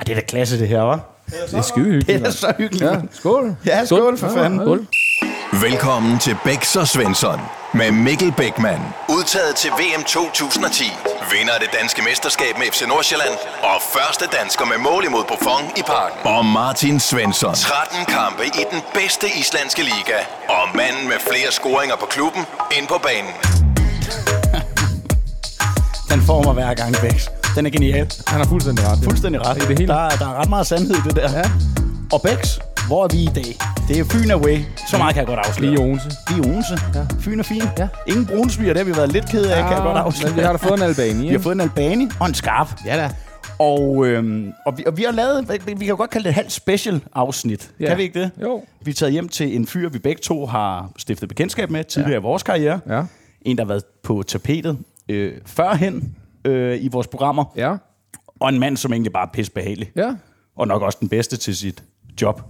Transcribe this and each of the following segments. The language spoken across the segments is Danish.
Ej, det er da klasse, det her, hva'? Det er skide hyggeligt. Det er så hyggeligt. Ja, skål. Ja, skål for fanden. Skål. Velkommen til Bæks og Svensson med Mikkel Bækman. Udtaget til VM 2010. Vinder af det danske mesterskab med FC Nordsjælland. Og første dansker med mål imod Buffon i parken. Og Martin Svensson. 13 kampe i den bedste islandske liga. Og manden med flere scoringer på klubben ind på banen. Den får mig hver gang, Bex. Den er genial. Han har fuldstændig ret. Fuldstændig ret. I det hele. Der, er- der er ret meget sandhed i det der. Ja. Og Bex, hvor er vi i dag? Det er Fyn Away. Så meget kan jeg godt afsløre. Lige Odense. I Odense. Ja. Fyn er fin. Ja. Ingen brunsviger, det har vi været lidt ked af, kan jeg godt afsløre. Men vi har da fået en albani, Vi har fået en albani og en skarp. Ja da. Og, øhm, og, vi, og vi har lavet, vi kan godt kalde det et halvt special afsnit. Ja. Kan vi ikke det? Jo. Vi er taget hjem til en fyr, vi begge to har stiftet bekendtskab med tidligere ja. i vores karriere. Ja. En, der har været på tapetet øh, førhen øh, i vores programmer. Ja. Og en mand, som egentlig bare er pissebehagelig. Ja. Og nok også den bedste til sit job.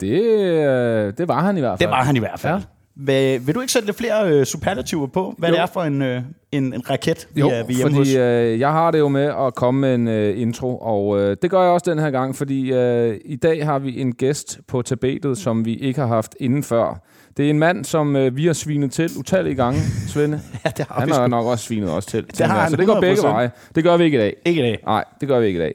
Det, øh, det var han i hvert fald. Det var han i hvert fald. Ja. Ja. Vil, du ikke sætte lidt flere øh, superlativer på, hvad Jo. det er for en, øh, en, en raket, vi Jo, er, vi er hjemme hos? fordi øh, jeg har det jo med at komme med en øh, intro, og øh, det gør jeg også den her gang, fordi øh, i dag har vi en gæst på tabetet, som vi ikke har haft inden før. Det er en mand, som øh, vi har svinet til utallige gange, Svende. Ja, det har Han vi har nok også svinet os til. tænker har Så det går begge 100%. veje. Det gør vi ikke i dag. Ikke i dag. Nej, det gør vi ikke i dag.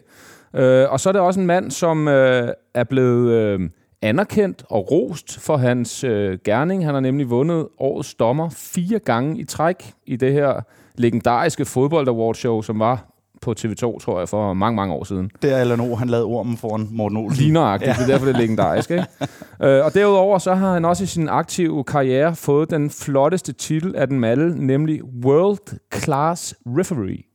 Øh, og så er det også en mand, som øh, er blevet øh, anerkendt og rost for hans øh, gerning. Han har nemlig vundet årets dommer fire gange i træk i det her legendariske fodbold award show, som var på TV2, tror jeg, for mange, mange år siden. Det er Allan O, han lavede ormen foran Morten Olsen. Ligneragtigt, ja. det er derfor, det er legendarisk. Ikke? øh, og derudover så har han også i sin aktive karriere fået den flotteste titel af den alle, nemlig World Class Referee.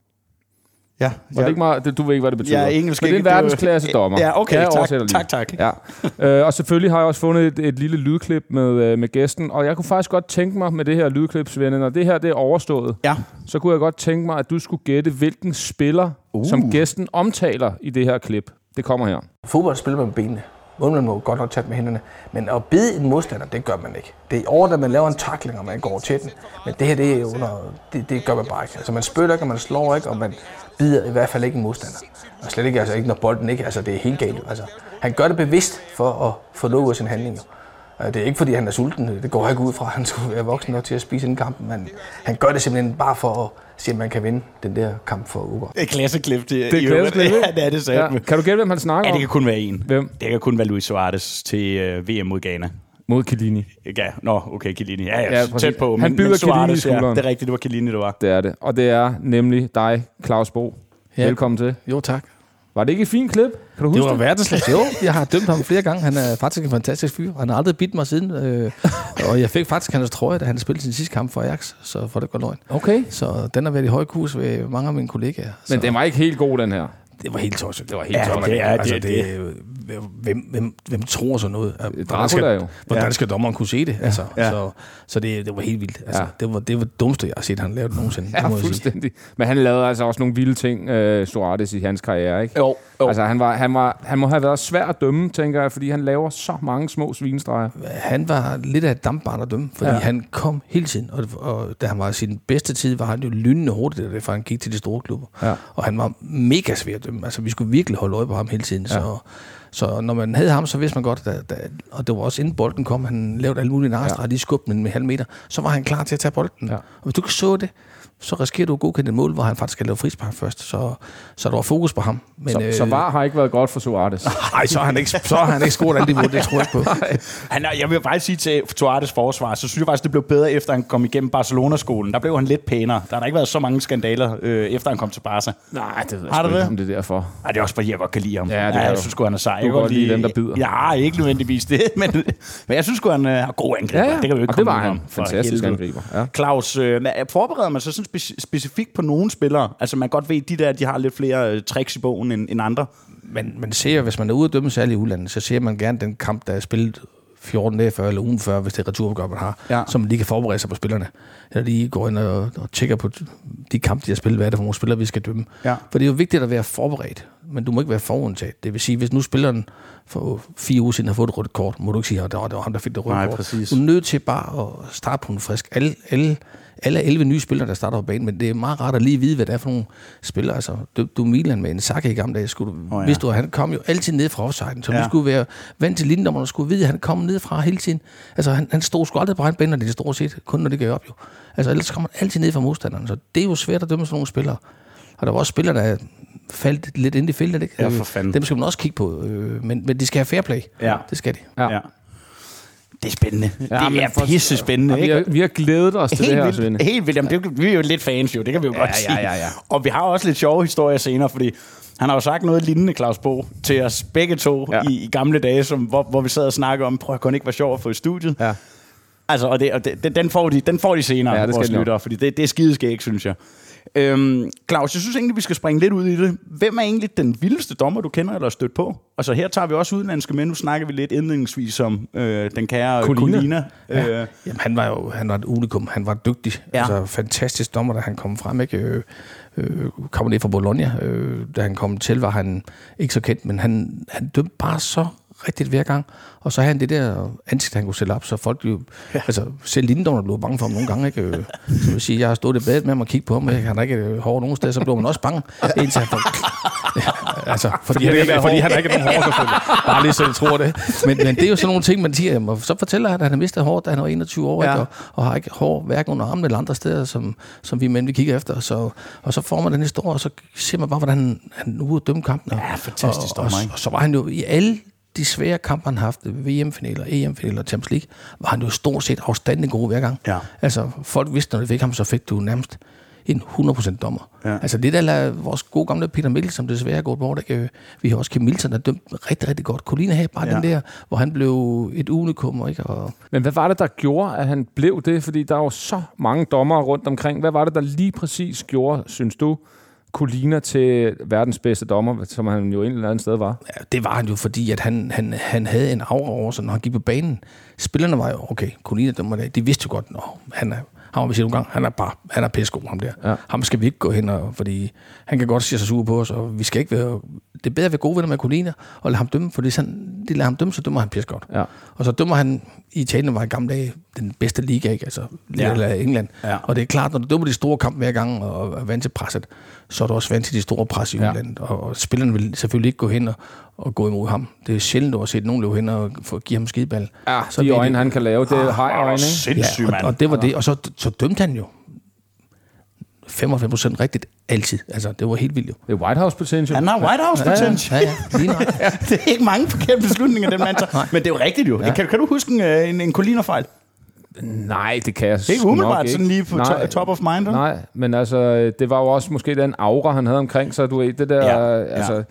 Ja, Var det ikke meget, du ved ikke, hvad det betyder. Ja, engelsk Men det er en er verdensklasse dommer. Ja, okay, jeg tak, lige? tak, tak. Ja. Øh, og selvfølgelig har jeg også fundet et, et lille lydklip med, øh, med gæsten, og jeg kunne faktisk godt tænke mig med det her lydklip, Svende, når det her det er overstået, Ja. så kunne jeg godt tænke mig, at du skulle gætte, hvilken spiller, uh. som gæsten omtaler i det her klip. Det kommer her. Fodbold spiller man med benene. Målmanden må godt nok tage med hænderne. Men at bide en modstander, det gør man ikke. Det er over, at man laver en takling, og man går til den. Men det her, det, er under, det, det gør man bare ikke. Altså man spytter ikke, og man slår ikke, og man bider i hvert fald ikke en modstander. Og slet ikke, altså ikke når bolden ikke, altså det er helt galt. Altså, han gør det bevidst for at få lov sin handling. jo. Det er ikke fordi, han er sulten. Det går jeg ikke ud fra, at han skulle være voksen nok til at spise inden kamp. Men han gør det simpelthen bare for at om man kan vinde den der kamp for Uber. Det er klasseklip. Det, Det er klasseklip, ikke? Ja, det er det så. Ja. Kan du gætte, hvem han snakker ja, det om? kan kun være en. Hvem? Det kan kun være Luis Suarez til øh, VM mod Ghana. Mod Chiellini. Ja, nå, okay, Chiellini. Ja, ja, Ja, præcis. tæt på. Han bider Chiellini i Suarez, ja, skulderen. det er rigtigt, det var Chiellini, det var. Det er det. Og det er nemlig dig, Claus Bo. Ja. Velkommen til. Jo, tak. Var det ikke et fint klip? Kan du Det huske var verdensklasse. Jo, jeg har dømt ham flere gange. Han er faktisk en fantastisk fyr. Han har aldrig bidt mig siden. Øh, og jeg fik faktisk hans trøje, da han spillede sin sidste kamp for Ajax. Så for det går løgn. Okay. Så den har været i høj kurs ved mange af mine kollegaer. Så Men den var ikke helt god, den her. Det var helt tosset. Det var helt Ja, tosset. det er- altså, det- det, hvem, hvem, hvem tror så noget? Hvordan Dracula skal, jo. hvordan skal dommeren kunne se det? Altså, Ja. Så, så det, det var helt vildt. Altså, Ja. det, var, det var det dummeste, jeg har set, han lavede nogensinde. Ja, det må jeg sige. fuldstændig. Men han lavede altså også nogle vilde ting, uh, Suarez, i hans karriere, ikke? Jo, jo. Altså, han, var, han, var, han må have været svær at dømme, tænker jeg, fordi han laver så mange små svinestreger. han var lidt af et dampbarn at dømme, fordi ja. han kom hele tiden, og, og da han var i sin bedste tid, var han jo lynende hurtigt, derfor han gik til de store klubber. Ja. Og han var mega svær at dømme. Altså, vi skulle virkelig holde øje på ham hele tiden. Ja. Så, så når man havde ham, så vidste man godt, at, at, og det var også inden bolden kom, han lavede alle mulige narstreger, ja. lige skubbede den med halv meter, så var han klar til at tage bolden. Ja. Og hvis du ikke så det, så risikerer du at godkende et mål, hvor han faktisk skal lave frispark først. Så, så der var fokus på ham. Men, Så, øh, så VAR har ikke været godt for Suarez. Nej, så har han ikke, så har han ikke scoret alle de mål, det tror jeg ikke på. Han er, jeg vil faktisk sige til Suarez forsvar, så synes jeg faktisk, det blev bedre, efter han kom igennem Barcelona-skolen. Der blev han lidt pænere. Der har der ikke været så mange skandaler, øh, efter han kom til Barca. Nej, det ved jeg ikke, det? om det er derfor. Ej, det er også fordi, jeg godt kan lide ham. Ja, det ja, jeg du. synes sgu, han er sej. Du Jeg godt lide dem, der bider. Ja, ikke nødvendigvis det, men, men jeg synes sgu, han øh, har god angriber. Ja, ja. Det kan vi jo ikke Og det komme var han. Fantastisk angriber. Ja. Claus, øh, forbereder man sig speci- specifikt på nogle spillere? Altså, man godt ved, de der, de har lidt flere øh, tricks i bogen end, end andre. Men man ser, hvis man er ude at dømme særligt i udlandet, så ser man gerne den kamp, der er spillet 14 dage før eller ugen før, hvis det er returopgør, man har, Ja. så man lige kan forberede sig på spillerne. Eller lige går ind og, og tjekker på de kampe, de har spillet, hvad er det for nogle spillere, vi skal dømme. Ja. For det er jo vigtigt at være forberedt. men du må ikke være forudtaget. Det vil sige, hvis nu spilleren for fire uger siden har fået et rødt kort, må du ikke sige, at det var ham, der fik det røde Nej, kort. præcis. Du er nødt til bare at starte på en frisk. Alle, alle, alle 11 nye spillere, der starter på banen, men det er meget rart at lige vide, hvad det er for nogle spillere. Altså, du, du er Milan med en Saka i gamle dage, skulle du, oh, ja. vidste du, at han kom jo altid ned fra offsiden, så Ja. du skulle være vant til linjen, og skulle vide, at han kom ned fra hele tiden. Altså, han, han stod sgu aldrig på egen ben, når det stort set, kun når det gav op jo. Altså, ellers kommer han altid ned fra modstanderen, så det er jo svært at dømme sådan nogle spillere. Og der var også spillere, der faldt lidt ind i feltet, ikke? Ja, for fanden. Dem skal man også kigge på, øh, men, men de skal have fair play. Ja. Det skal de. Ja. Ja. Det er spændende. Ja, det er for- pisse spændende, Ja, vi, har, vi har glædet os til det Helt her, vildt, Svende. helt vildt. Jamen, det, vi er jo lidt fans jo, det kan vi jo ja, godt sige. ja, ja, ja. Og vi har også lidt sjove historier senere, fordi han har jo sagt noget lignende, Claus Bo, til os begge to Ja. ja. i, i gamle dage, som, hvor, hvor vi sad og snakkede om, prøv at kunne ikke være sjov at få i studiet. Ja. Altså, og, det, og det, den, får de, den får de senere, Ja, ja, det vores lyttere, fordi det, det er skideskægt, synes jeg. Øhm, Claus, jeg synes egentlig, vi skal springe lidt ud i det. Hvem er egentlig den vildeste dommer, du kender eller har stødt på? Altså, her tager vi også udenlandske med. Nu snakker vi lidt indledningsvis om øh, den kære Colina. Colina. Colina. Øh, Jamen, han var jo han var et unikum. Han var dygtig. Ja. Ja. Altså, fantastisk dommer, da han kom frem. Ikke? Øh, øh, kom ned fra Bologna. Øh, da han kom til, var han ikke så kendt, men han, han dømte bare så rigtigt hver gang. Og så havde han det der ansigt, han kunne sætte op, så folk jo... Ja. Altså, selv linjedommerne blev bange for ham nogle gange, ikke? Øh, Så vil sige, jeg har stået i badet med ham og kigget på ham, ikke? Han er ikke øh, hård nogen steder, så blev man også bange. Indtil han får... Ja, altså, fordi, fordi, han, ikke, fordi han er ikke nogen hår, selvfølgelig. Bare lige så jeg tror det. Men, men det er jo sådan nogle ting, man siger, og så fortæller han, at han har mistet hår, da han var 21 år, Ja. ikke? Og, og, har ikke hår hverken under armen eller andre steder, som, som vi mænd vi kigger efter. Så, og så får man den historie, og så ser man bare, hvordan han, han nu ude at dømme kampen. Og, Ja, fantastisk og, og, ikke? og, så var han jo i alle de svære kampe, han har haft, VM-finaler, EM-finaler, Champions League, var han jo stort set afstandelig god hver gang. Ja. Altså, folk vidste, når de fik ham, så fik du nærmest en 100% dommer. Ja. Altså det der er vores gode gamle Peter Mikkel, som desværre er gået bort. Ikke? Øh, Vi har også Kim Milton, der dømt rigtig, rigtig godt. Colina havde bare Ja. ja. den der, hvor han blev et unikum. Ikke? Og Men hvad var det, der gjorde, at han blev det? Fordi der er jo så mange dommere rundt omkring. Hvad var det, der lige præcis gjorde, synes du, Colina til verdens bedste dommer, som han jo en eller anden sted var? ja, det var han jo, fordi at han, han, han havde en aura over sig, når han gik på banen. Spillerne var jo, okay, dømmer det. De vidste jo godt, at han er, var ved nogle gange, han er bare, han er pissegod, ham der. Ja. Ham skal vi ikke gå hen, og, fordi han kan godt se sig sur på os, og vi skal ikke være, det er bedre at være gode venner med Colina, og lade ham dømme, for hvis han, de lader ham dømme, så dømmer han pisse godt. Ja. Og så dømmer han, i Italien var i gamle dage den bedste liga, ikke? Altså, Ja. ja. eller England. Ja. Og det er klart, når du dømmer de store kampe hver gang, og er vant til presset, så er du også vant til de store pres i Ja. udlandet. Og, og spillerne vil selvfølgelig ikke gå hen og, og gå imod ham. Det er sjældent, du har set nogen løbe hen og få, give ham skideball. Ja, Så de øjne, de- han kan lave, det er hej-øjne, ikke? Sindssygt, ja, og, og det var det. Og så, så dømte han jo 95 procent rigtigt altid. Altså, det var helt vildt jo. Det er White House potential. Han har White House potential. Ja, ja, lige nok. det er ikke mange forkerte beslutninger, den mand tager. Men det er jo rigtigt jo. Ja. Kan, kan du huske en, øh, en, en Colina-fejl? Nej, det kan jeg Det er ikke umiddelbart ikke. sådan lige på to, top of mind. eller? Nej, men altså, det var jo også måske den aura, han havde omkring sig, du ved, det der, Ja, ja, ja.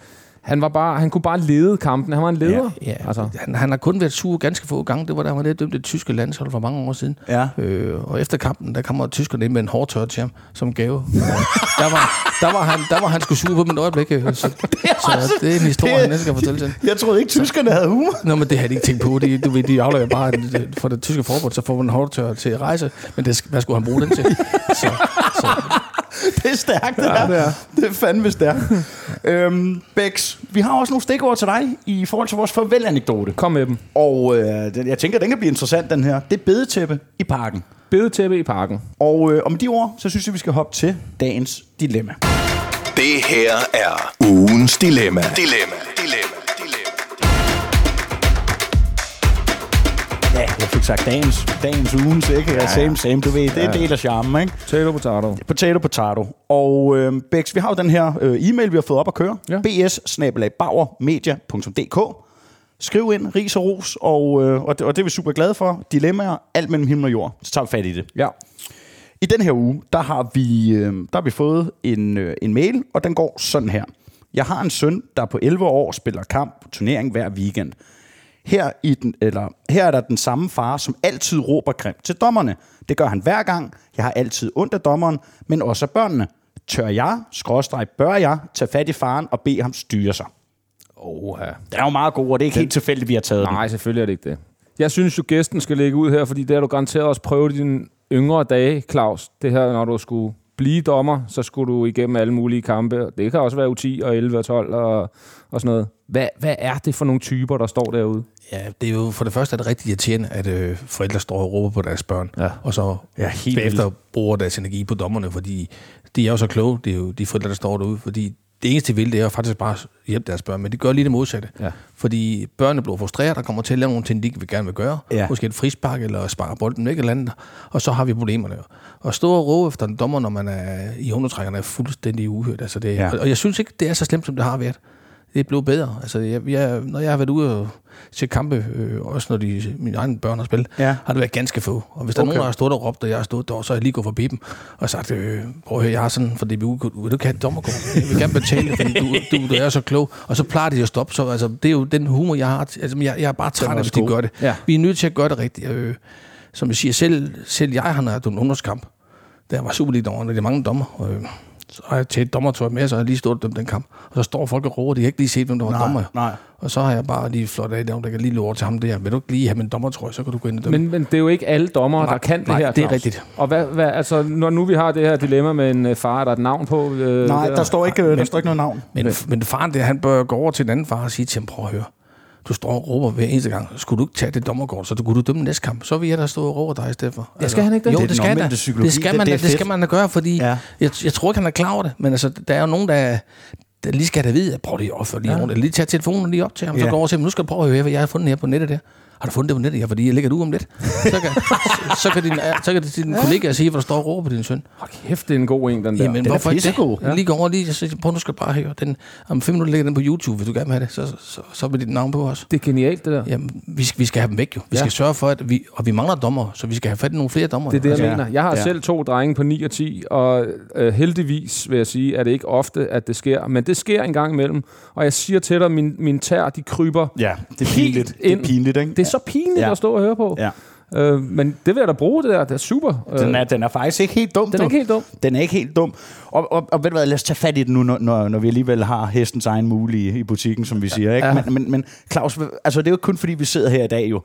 Han var bare, han kunne bare lede kampen, han var en leder. Ja, Altså, han, han har kun været sur ganske få gange. Det var da han var dømte det tyske landshold for mange år siden. Ja. Øh, og efter kampen, der kommer tyskerne ind med en hårdtør til ham som gave. Og der, var, der, var han, der var han sgu sur på mit øjeblik. øh, Så, så det er en historie, han næsten kan fortælle til. Jeg troede ikke, tyskerne havde humor. Nå, men det havde de ikke tænkt på. De, du ved, de afleverer bare en- for det tyske forbund, så får man en hårdtør til at rejse. Men det, hvad skulle han bruge den til? Så, så Det er stærkt, det ja, det er. Det er fandme stærkt. øhm, Bex, vi har også nogle stikord til dig i forhold til vores farvel-anekdote. kom med dem. Og øh, jeg tænker, den kan blive interessant, den her. Det er bedetæppe i parken. Bedetæppe i parken. Og, øh, og med de ord, så synes jeg, vi skal hoppe til dagens dilemma. Det her er ugens. Dilemma. Dilemma. Ja, jeg fik sagt dagens, dagens ugens, ikke? Ja, same, same, du ved. Det er del af charmen, ikke? Potato, potato. Potato, potato. Og øh, Bex, vi har jo den her øh, e-mail, vi har fået op at køre. Ja. bs Skriv ind, ris og ros, og, øh, og, det, og det er vi super glade for. Dilemmaer, alt mellem himmel og jord. Så tager vi fat i det. Ja. I den her uge, der har vi, øh, der har vi fået en, øh, en mail, og den går sådan her. Jeg har en søn, der på 11 år spiller kamp turnering hver weekend. Her, i den, eller, her er der den samme far, som altid råber grimt til dommerne. Det gør han hver gang. Jeg har altid ondt af dommeren, men også af børnene. Tør jeg, skråstreg, bør jeg, tage fat i faren og bede ham styre sig? Oha. Den er jo meget god, og det er ikke helt tilfældigt, vi har taget den. Nej, selvfølgelig er det ikke det. Jeg synes jo, gæsten skal lægge ud her, fordi det har du garanteret også prøvet i dine yngre dage, Claus. Det her, når du skulle blive dommer, så skulle du igennem alle mulige kampe. Det kan også være U10 og 11 og 12 og, og sådan noget. Hvad, hvad er det for nogle typer, der står derude? Ja, det er jo for det første er det rigtig irriterende, at øh, forældre står og råber på deres børn, Ja. og så Ja, helt bagefter bruger deres energi på dommerne, fordi de er jo så kloge, det er jo de forældre, der står derude, fordi det eneste, de vil, det er faktisk bare at hjælpe deres børn, men de gør lige det modsatte. Ja. Fordi børnene bliver frustreret og kommer til at lave nogle ting, de vil gerne vil gøre. Ja. Måske et frispark eller spare bolden væk eller andet. Og så har vi problemerne. Og stå og råbe efter en dommer, når man er i undertrækkerne, er fuldstændig uhørt. Altså det, Ja. ja. Og jeg synes ikke, det er så slemt, som det har været. Det er blevet bedre. Altså, jeg, jeg, når jeg har været ude og se kampe, øh, også når de, mine egne børn har spillet, Ja. har det været ganske få. Og hvis der er nogen, der har stået og råbt, og jeg har stået der, så har jeg lige gået forbi dem og sagt, øh, prøv at høre, jeg har sådan for DBU, vil du ikke have et dommerkort? Jeg vil gerne betale fordi du, du, du, er så klog. Og så plejer de at stoppe. Så altså, det er jo den humor, jeg har. Altså, jeg, jeg er bare træt af, hvis de god. gør det. Ja. Vi er nødt til at gøre det rigtigt. Øh, som jeg siger, selv, selv jeg har haft en ungdomskamp, der var Superliga-dommer, og det er mange dommer. Øh, så har jeg taget dommertøj med, så har jeg lige stået og dømt den kamp. Og så står folk og råber, de har ikke lige set, hvem der var Nej, dommer. nej. Og så har jeg bare lige flot af, der kan lige over til ham der. Vil du ikke lige have min dommertrøje, så kan du gå ind og dømme. Men, men det er jo ikke alle dommer, der Nej, kan det nej, her, det er Claus. rigtigt. Og hvad, hvad, altså, når nu vi har det her dilemma med en øh, far, er der et navn på? Øh, Nej, der står ikke, øh, der står ikke noget navn. Men, men faren der, han bør gå over til den anden far og sige til ham, prøv at høre, du står og råber hver eneste gang. Skulle du ikke tage det dommerkort, så du kunne du dømme næste kamp? Så vil jeg da stå og råbe dig i stedet for. Altså, Ja, skal han ikke det? Jo, Det det, skal da. Det skal man, det er det, det skal man da gøre, fordi Ja. jeg, jeg, tror ikke, han er klar over det. Men altså, der er jo nogen, der, der lige skal have vide, at prøv lige at opføre lige Ja. rundt. Lige tage telefonen lige op til ham, Ja. så går over til ham. Nu skal du prøve at høre, hvad jeg har fundet her på nettet der. Har du fundet det på nettet? Ja, fordi jeg lægger det ud om lidt. Så kan, så, så kan din, så kan din ja. kollega sige, hvor der står og råber på din søn. Hold kæft, det er en god en, den der. Jamen, er hvorfor ikke pissegod. det? Ja. Lige gå over lige sige, prøv nu skal bare høre. Den, om fem minutter ligger den på YouTube, hvis du gerne vil have det. Så, så, så, så vil dit navn på os. Det er genialt, det der. Jamen, vi skal, vi skal have dem væk jo. Vi Ja. skal sørge for, at vi... Og vi mangler dommer, så vi skal have fat i nogle flere dommer. Det er det, jeg Ja. mener. Jeg har Ja. selv to drenge på 9 og 10, og øh, heldigvis vil jeg sige, at det ikke ofte, at det sker. Men det sker en gang imellem. Og jeg siger til dig, min, min tær, de kryber. Ja, det er Helt pinligt. Det er ind. pinligt, ikke? Det er så pinligt Ja. at stå og høre på. Ja. Øh, men det vil jeg da bruge, det der. Det er super. Øh, Den er, den er faktisk ikke helt dum. den er ikke helt dum. Den er ikke helt dum. Og, og, og ved du hvad, lad os tage fat i den nu, når, når, når vi alligevel har hestens egen mulige i butikken, som vi siger. Ikke? Ja. Men, men, men Claus, altså det er jo kun fordi, vi sidder her i dag jo.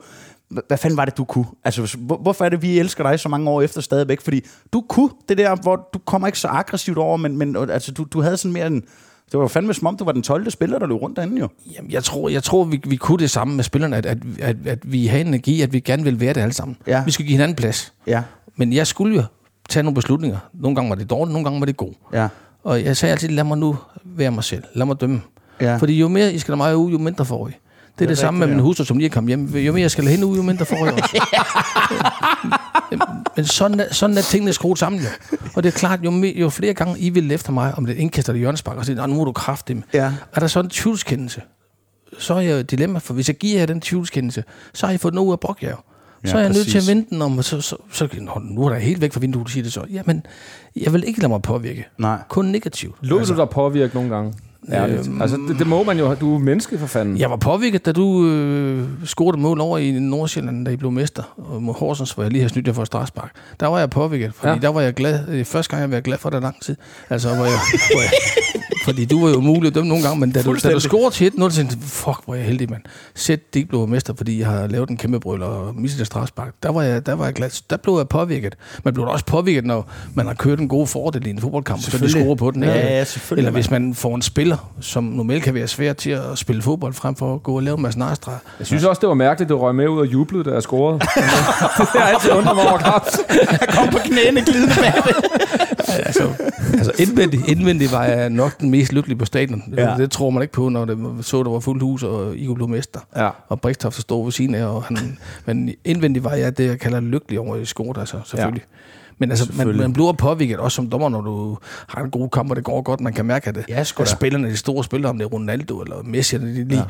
Hvad fanden var det, du kunne? Altså, hvor, hvorfor er det, vi elsker dig så mange år efter stadigvæk? Fordi du kunne det der, hvor du kommer ikke så aggressivt over, men, men altså, du, du havde sådan mere en... Det var fandme som om, du var den 12. spiller, der løb rundt derinde jo. Jamen, jeg tror, jeg tror vi, vi kunne det samme med spillerne, at, at, at, at vi har energi, at vi gerne vil være det alle sammen. Ja. Vi skal give hinanden plads. Ja. Men jeg skulle jo tage nogle beslutninger. Nogle gange var det dårligt, nogle gange var det god. Ja. Og jeg sagde altid, lad mig nu være mig selv. Lad mig dømme. Ja. Fordi jo mere I skal lade mig ud, jo mindre får I. Det er det, det samme med min hustru, som lige er kommet hjem. Jo mere jeg skal lade hende ud, jo mindre får jeg også. Men sådan er, sådan er tingene skruet sammen, jo. Og det er klart, jo, mere, jo flere gange I vil efter mig om det indkaster det hjørnespark, og siger, "Nå, nu må du dem. Ja. Er der så en tvivlskendelse, så er jeg jo et dilemma, for hvis jeg giver jer den tvivlskendelse, så har I fået noget ud af brok, jo. Så Ja, er jeg nødt til at vente den om, og så, så, så, så nu er der helt væk fra vinduet, du siger det så. Jamen, jeg vil ikke lade mig påvirke. Nej. Kun negativt. Lod altså, du dig påvirke nogle gange? Ærligt. Øhm, altså, det, det, må man jo. Du er menneske for fanden. Jeg var påvirket, da du øh, scorede mål over i Nordsjælland, da I blev mester. Og mod Horsens, hvor jeg lige har snydt jer for Strasbak. Der var jeg påvirket, fordi Ja. ja. der var jeg glad. Øh, første gang, jeg var glad for det lang tid. Altså, hvor jeg, hvor jeg, fordi du var jo umulig at dømme nogle gange, men da du, da du scorede til 1-0, så tænkte jeg, fuck, hvor er jeg heldig, mand. Sæt, det blev mester, fordi jeg har lavet en kæmpe brøl og mistet det Strasbak. Der var, jeg, der var jeg glad. Der blev jeg påvirket. Man blev også påvirket, når man har kørt en god fordel i en fodboldkamp, så de Selvfølgelig. scorer på den. ikke? Ja, ja, selvfølgelig, Eller hvis man får en spiller, som normalt kan være svær til at spille fodbold, frem for at gå og lave en masse narstreger. Jeg synes også, det var mærkeligt, at du røg med ud og jublede, da jeg scorede. det har jeg altid undret mig over, Claus. Kom på knæene glidende bag altså, altså indvendigt, indvendigt var jeg nok den mest lykkelige på stadion. Ja. Det tror man ikke på, når det så, der var fuldt hus, og I kunne blive mester. Ja. Og Brikstof stod ved siden af, og han, men indvendigt var jeg det, jeg kalder lykkelig over i scoret, altså selvfølgelig. Ja. Men altså, man, man bliver påvirket også som dommer, når du har en god kamp, og det går godt. Man kan mærke, at, det, Ja, at da. spillerne, de store spillere, om det er Ronaldo eller Messi, de lige, ja.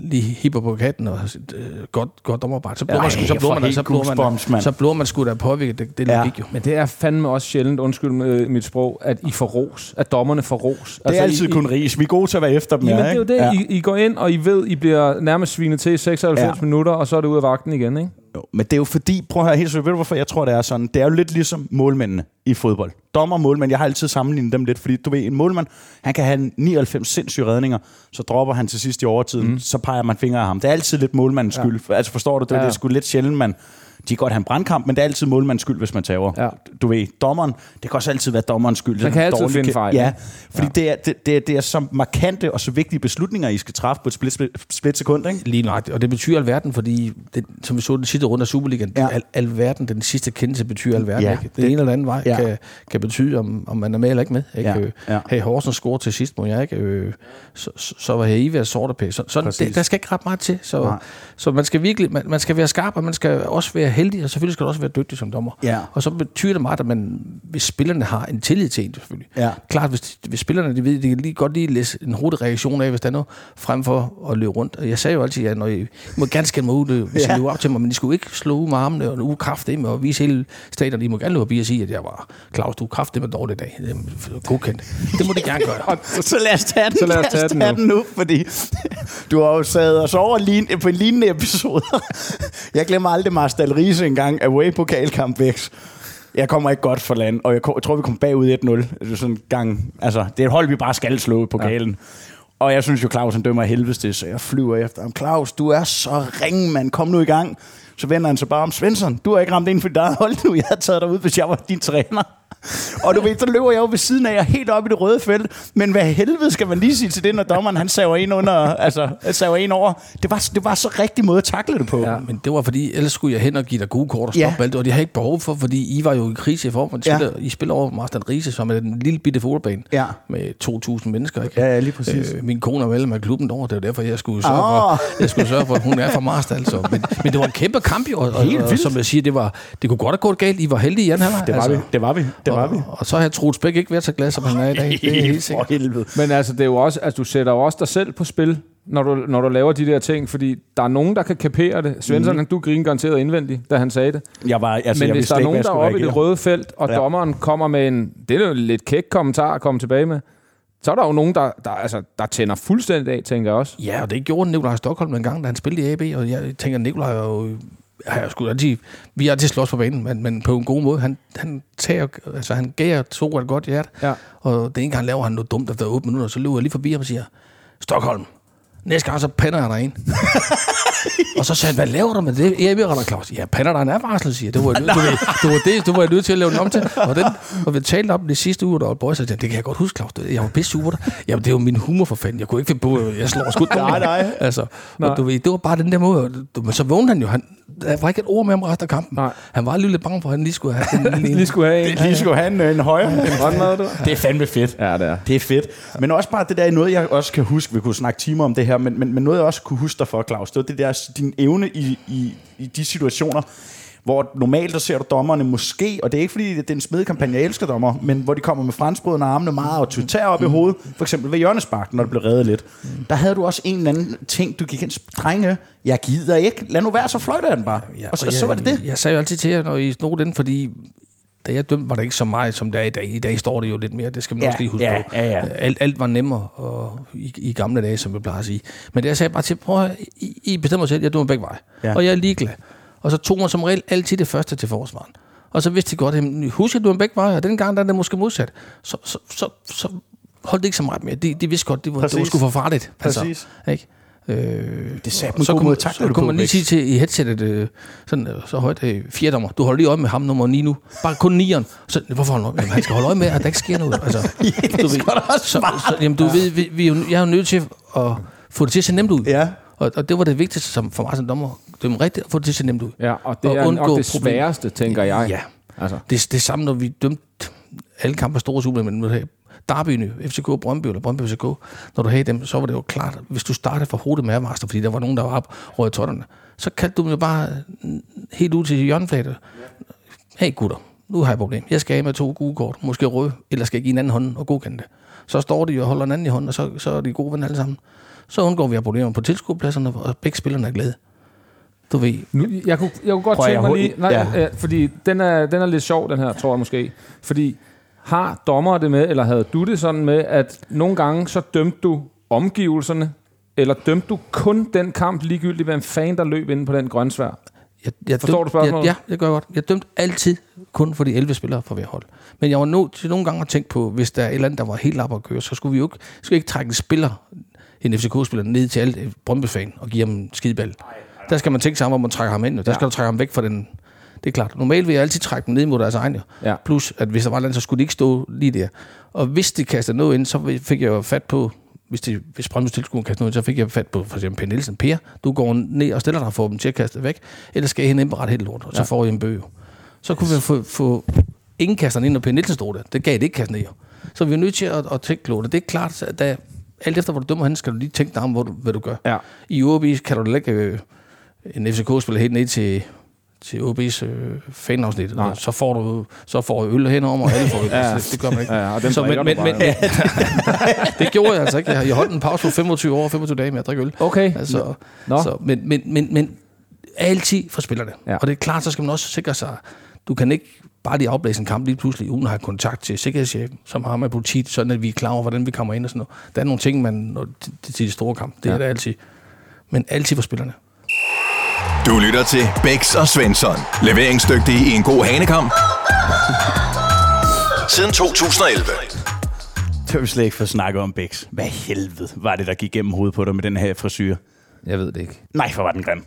lige hipper på katten og øh, godt, godt dommerarbejde. Så bliver Ja, man, sgu- så bliver man, så bliver man, så bliver man sgu da påvirket. Det, det Ja. logik jo. Men det er fandme også sjældent, undskyld med mit sprog, at I får ros. At dommerne får ros. Det er altid I, kun ris. Vi er gode til at være efter dem, Jamen, ja, det er jo ikke? det. I, I går ind, og I ved, I bliver nærmest svinet til i 96 Ja. ja. minutter, og så er det ud af vagten igen, ikke? Jo, men det er jo fordi, prøv at høre helt seriøst, ved du hvorfor jeg tror, det er sådan? Det er jo lidt ligesom målmændene i fodbold. Dommer og målmænd, jeg har altid sammenlignet dem lidt, fordi du ved, en målmand, han kan have 99 sindssyge redninger, så dropper han til sidst i overtiden, mm. så peger man fingre af ham. Det er altid lidt målmandens skyld. Altså forstår du, det, ja. Ja. det er sgu lidt sjældent, man... de kan godt have en brandkamp, men det er altid målmandens skyld, hvis man tager. Ja. Du ved, dommeren, det kan også altid være dommerens skyld. Man kan altid Dårlig finde fejl, Ja, fordi ja. Det, er, det, det, er, det er så markante og så vigtige beslutninger, I skal træffe på et split, split, split sekund, ikke? Lige nøjagtigt. Og det betyder alverden, fordi, det, som vi så den sidste runde af Superligaen, Ja. al, alverden, den sidste kendelse betyder alverden. Ja, ikke? Det, det- ene eller anden vej ja. kan, kan betyde, om, om man er med eller ikke med. Ikke? Ja, Øh, ja. Hey, Horsens score til sidst, må jeg ikke? Øh, så, så, var her i ved sorte Så, så Præcis. det, der skal ikke ret meget til. Så, Nej. så man skal virkelig man, man skal være skarp, og man skal også være heldig, og selvfølgelig skal du også være dygtig som dommer. Ja. Og så betyder det meget, at man, hvis spillerne har en tillid til en, selvfølgelig. Ja. Klart, hvis, hvis spillerne de ved, de kan lige, godt lige læse en hurtig reaktion af, hvis der er noget, frem for at løbe rundt. Og jeg sagde jo altid, at når I, I må gerne skælde mig ud, øh, hvis Ja. I løber op til mig, men I skulle ikke slå ud med armene og uge kraftigt med og vise hele stadion. I må gerne løbe forbi og sige, at jeg var Claus, du er kraftigt med dårlig dag. Det er godkendt. Det må de gerne gøre. Så lad os tage den, Så lad os tage den nu. den nu, fordi du har jo sad os over lin, på en lignende episode. Jeg glemmer aldrig Marstal Riese engang, away pokalkamp væk. Jeg kommer ikke godt for land, og jeg, jeg tror, vi kom bagud 1-0. Det sådan en gang, altså, det er et hold, vi bare skal slå i pokalen. Ja. Og jeg synes jo, Claus han dømmer af helvedes det, så jeg flyver efter ham. Claus, du er så ring, mand. Kom nu i gang. Så vender han sig bare om. Svensson, du har ikke ramt ind for dit eget hold nu. Jeg har taget dig ud, hvis jeg var din træner. Og du ved, så løber jeg jo ved siden af jer helt op i det røde felt. Men hvad helvede skal man lige sige til det, når dommeren han saver en under, altså saver en over. Det var, det var så rigtig måde at takle det på. Ja, men det var fordi, ellers skulle jeg hen og give dig gode kort og stoppe ja. alt, og det har ikke behov for, fordi I var jo i krise i form. Ja. I spiller over Marsten Riese, som er en lille bitte fodboldbane Ja. med 2.000 mennesker. Ikke? Ja, ja, lige præcis. Øh, min kone er medlem af klubben derovre, det er derfor, jeg skulle sørge, Åh. for, jeg skulle sørge for, at hun er fra Marstal. Altså. Men, men det var en kæmpe kamp, jo, og, og, og, som jeg siger, det, var, det kunne godt have gået galt. I var heldige i anden halvleg. Det var vi. Det var vi. Det var og, vi. Og så har Troels Bæk ikke været så glad, som han er i dag. Det er helt For sikkert. helvede. Men altså, det er jo også, altså, du sætter jo også dig selv på spil, når du, når du laver de der ting, fordi der er nogen, der kan kapere det. Svensson, mm. du griner garanteret indvendigt, da han sagde det. Jeg var, altså, Men jeg hvis der er nogen, der er oppe i det røde felt, og ja. dommeren kommer med en, det er jo en lidt kæk kommentar at komme tilbage med, så er der jo nogen, der, der, altså, der tænder fuldstændig af, tænker jeg også. Ja, og det gjorde Nikolaj Stockholm en gang, da han spillede i AB, og jeg tænker, Nikolaj er jo har jeg sgu altid, vi har altid slås på banen, men, men på en god måde. Han, han, tager, altså, han gav to et godt hjerte, Ja. og den ene gang laver han noget dumt efter 8 minutter, så løber jeg lige forbi ham og siger, Stockholm, næste gang så pander jeg dig en. og så sagde han, hvad laver du med det? Jeg er med Claus. Ja, pander dig en advarsel, siger jeg. Det var, jeg nødt- du, ved, det var det, du var jeg nødt til at lave den om til. Og, den, og vi talte om det sidste uge, der var boys, og tænkte, det kan jeg godt huske, Claus. Jeg var pisse sur dig. Jamen, det er jo min humor for fanden. Jeg kunne ikke finde på, jeg slår skud. Nej, nej. Altså, Nej. og du ved, det var bare den der måde. Du, men så vågnede han jo. Han, der var ikke et ord med ham resten af kampen. Nej. Han var lige lidt bange for, at han lige skulle have den lille Lige skulle have en. Lige skulle have en, en højre. En håndmad, du. Det er fandme fedt. Ja, det er. Det er fedt. Men også bare det der, noget jeg også kan huske, vi kunne snakke timer om det her, men, men, men noget jeg også kunne huske dig for, Claus, det var det der, din evne i, i, i de situationer, hvor normalt der ser du dommerne måske, og det er ikke fordi, det er en smedekampagne, jeg elsker dommer, men hvor de kommer med franskbrødende armene meget autoritære op i hovedet, for eksempel ved hjørnesparken, når det blev reddet lidt. Der havde du også en eller anden ting, du gik ind, drenge, jeg gider ikke, lad nu være, så fløjter jeg den bare. Ja, og så, jeg, så var det det. Jeg sagde jo altid til jer, når I snod den, fordi da jeg dømte, var det ikke så meget, som det er i dag. I dag står det jo lidt mere, det skal man Ja, også lige huske ja, på. ja, ja. Alt, alt var nemmere og, i, i gamle dage, som jeg plejer at sige. Men det jeg sagde bare til, prøv at, I, I bestemmer selv, jeg dømmer begge veje. Ja. Og jeg er ligeglad. Og så tog man som regel altid det første til forsvaren. Og så vidste de godt, at husk, at du er begge veje, og den gang der er det måske modsat. Så, så, så, så holdt det ikke så meget mere. De, de vidste godt, det var, det var Præcis. sgu for farligt. Præcis. ikke? Øh, Det sagde og så kunne, man, takle så det kunne man lige sige til i headsettet, øh, sådan, øh, så højt, øh, fjerdommer, du holder lige øje med ham nummer 9 nu. Bare kun nieren. Så, hvorfor holder han han skal holde øje med, at der ikke sker noget. Altså, det er sgu da også så, smart. så, jamen, du ved, vi, vi, jeg er jo nødt til at få det til at se nemt ud. Ja. Og, og det var det vigtigste som for mig som dommer. Det er rigtigt at få det til at se nemt ud. Ja, og det Og er undgå nok det sværeste, tænker jeg. Ja. Altså. Det, det er samme, når vi dømte alle kampe af store super, men nu her Derbyene, FCK Brøndby eller Brøndby FCK, når du havde dem, så var det jo klart, hvis du startede fra hovedet med Master, fordi der var nogen, der var op røde totterne, så kaldte du dem jo bare mm, helt ud til hjørnefladet. Hey gutter, nu har jeg et problem. Jeg skal af med to gule kort, måske røde, eller skal jeg give en anden hånd og godkende det. Så står de jo og holder en anden i hånden, og så, så er de gode venner alle sammen. Så undgår vi at have problemer på tilskuerpladserne, og begge spillerne er glade. Du ved, Nu, jeg, kunne, jeg kunne godt Prøv tænke mig lige... Nej, ja. ja. fordi den er, den er lidt sjov, den her, tror jeg måske. Fordi har dommer det med, eller havde du det sådan med, at nogle gange så dømte du omgivelserne, eller dømte du kun den kamp ligegyldigt, hvem fan der løb inde på den grønsvær? Jeg, jeg Forstår dømte- du spørgsmålet? Jeg, ja, det gør jeg godt. Jeg dømte altid kun for de 11 spillere fra hver hold. Men jeg var nødt til nogle gange at tænke på, hvis der er et eller andet, der var helt op at køre, så skulle vi jo ikke, skulle ikke trække en spiller, en FCK-spiller, ned til alt Brøndby-fan og give ham en skideball. Der skal man tænke sig om, hvor man trækker ham ind. og Der skal du trække ham væk fra den, Det er klart. Normalt vil jeg altid trække dem ned mod deres egen. Ja. Plus, at hvis der var noget, så skulle de ikke stå lige der. Og hvis de kastede noget ind, så fik jeg jo fat på, hvis, de, hvis Brøndby's tilskuer kastede noget så fik jeg fat på for eksempel Per Nielsen. Per, du går ned og stiller dig for dem til at kaste væk, ellers skal jeg hen ind på ret helt lort, og så Ja. får jeg en bøge. Så kunne vi få, få ingen kaster ind, når Per Nielsen stod der. Det gav det ikke kaste ned. Jo. Så vi er nødt til at, at tænke klogt. Og det er klart, at der, alt efter hvor du dømmer hen, skal du lige tænke dig om, hvor du, hvad du gør. Ja. I OB kan du lægge øh, en FCK-spiller helt ned til, til OB's øh, fanafsnit. Nej. Så får du så får du øl hen om, og alle får øl. Ja. ja. det, det, gør man ikke. Ja, og den så, men, men, men, det gjorde jeg altså ikke. Jeg, holdt en pause på 25 år, 25 dage med at drikke øl. Okay. Altså, Nå. Så, men, men, men, men altid for spillerne. Ja. Og det er klart, så skal man også sikre sig, du kan ikke bare lige afblæse en kamp lige pludselig, uden at have kontakt til sikkerhedschefen, som har med politiet, sådan at vi er klar over, hvordan vi kommer ind og sådan noget. Der er nogle ting, man, når, til, til de store kamp. Det Ja. ja. er det altid. Men altid for spillerne. Du lytter til Bæks og Svensson. Leveringsdygtige i en god hanekamp. Siden 2011. Det har vi slet ikke fået snakket om, Bæks. Hvad helvede var det, der gik gennem hovedet på dig med den her frisyr? Jeg ved det ikke. Nej, for var den grim.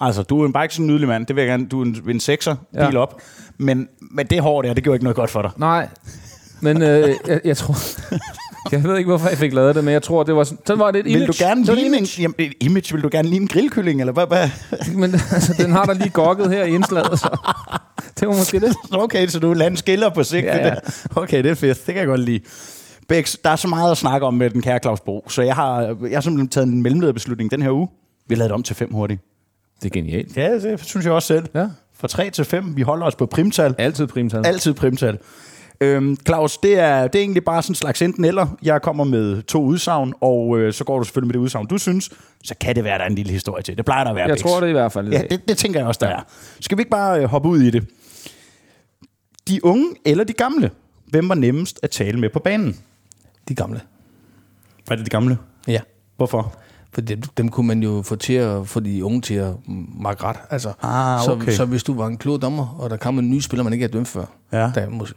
Altså, du er en bare ikke sådan en nydelig mand. Det vil jeg gerne. Du er en, en sekser, Ja. bil op. Men, men det hår der, det gjorde ikke noget godt for dig. Nej, men øh, jeg, jeg tror... Jeg ved ikke, hvorfor jeg fik lavet det, men jeg tror, det var sådan... Så var det et image. Vil du gerne ligne en, image. jamen, et image? Vil du gerne ligne en grillkylling, eller hvad? hvad? Men altså, den har der lige gokket her i indslaget, så det var måske det. Okay, så du lader en skiller på sigt. Ja, Ja. Okay, det er fedt. Det kan jeg godt lide. Bæks, der er så meget at snakke om med den kære Claus Bro, så jeg har, jeg har simpelthen taget en mellemlederbeslutning den her uge. Vi har lavet det om til fem hurtigt. Det er genialt. Ja, det synes jeg også selv. Ja. Fra 3 til 5. Vi holder os på primtal. Altid primtal. Altid primtal. Øhm, Claus, det er, det er egentlig bare sådan en slags enten eller. Jeg kommer med to udsagn, og øh, så går du selvfølgelig med det udsagn, du synes. Så kan det være, der er en lille historie til. Det plejer der at være. Jeg Bæks. tror det i hvert fald. i Ja, det, det tænker jeg også, der er. Skal vi ikke bare øh, hoppe ud i det? De unge eller de gamle? Hvem var nemmest at tale med på banen? De gamle. Var det de gamle? Ja. Hvorfor? For dem, dem kunne man jo få til at få de unge til at makke ret. Altså, Ah, okay. så, så hvis du var en klog dommer, og der kom en ny spiller, man ikke havde dømt før, Ja. der måske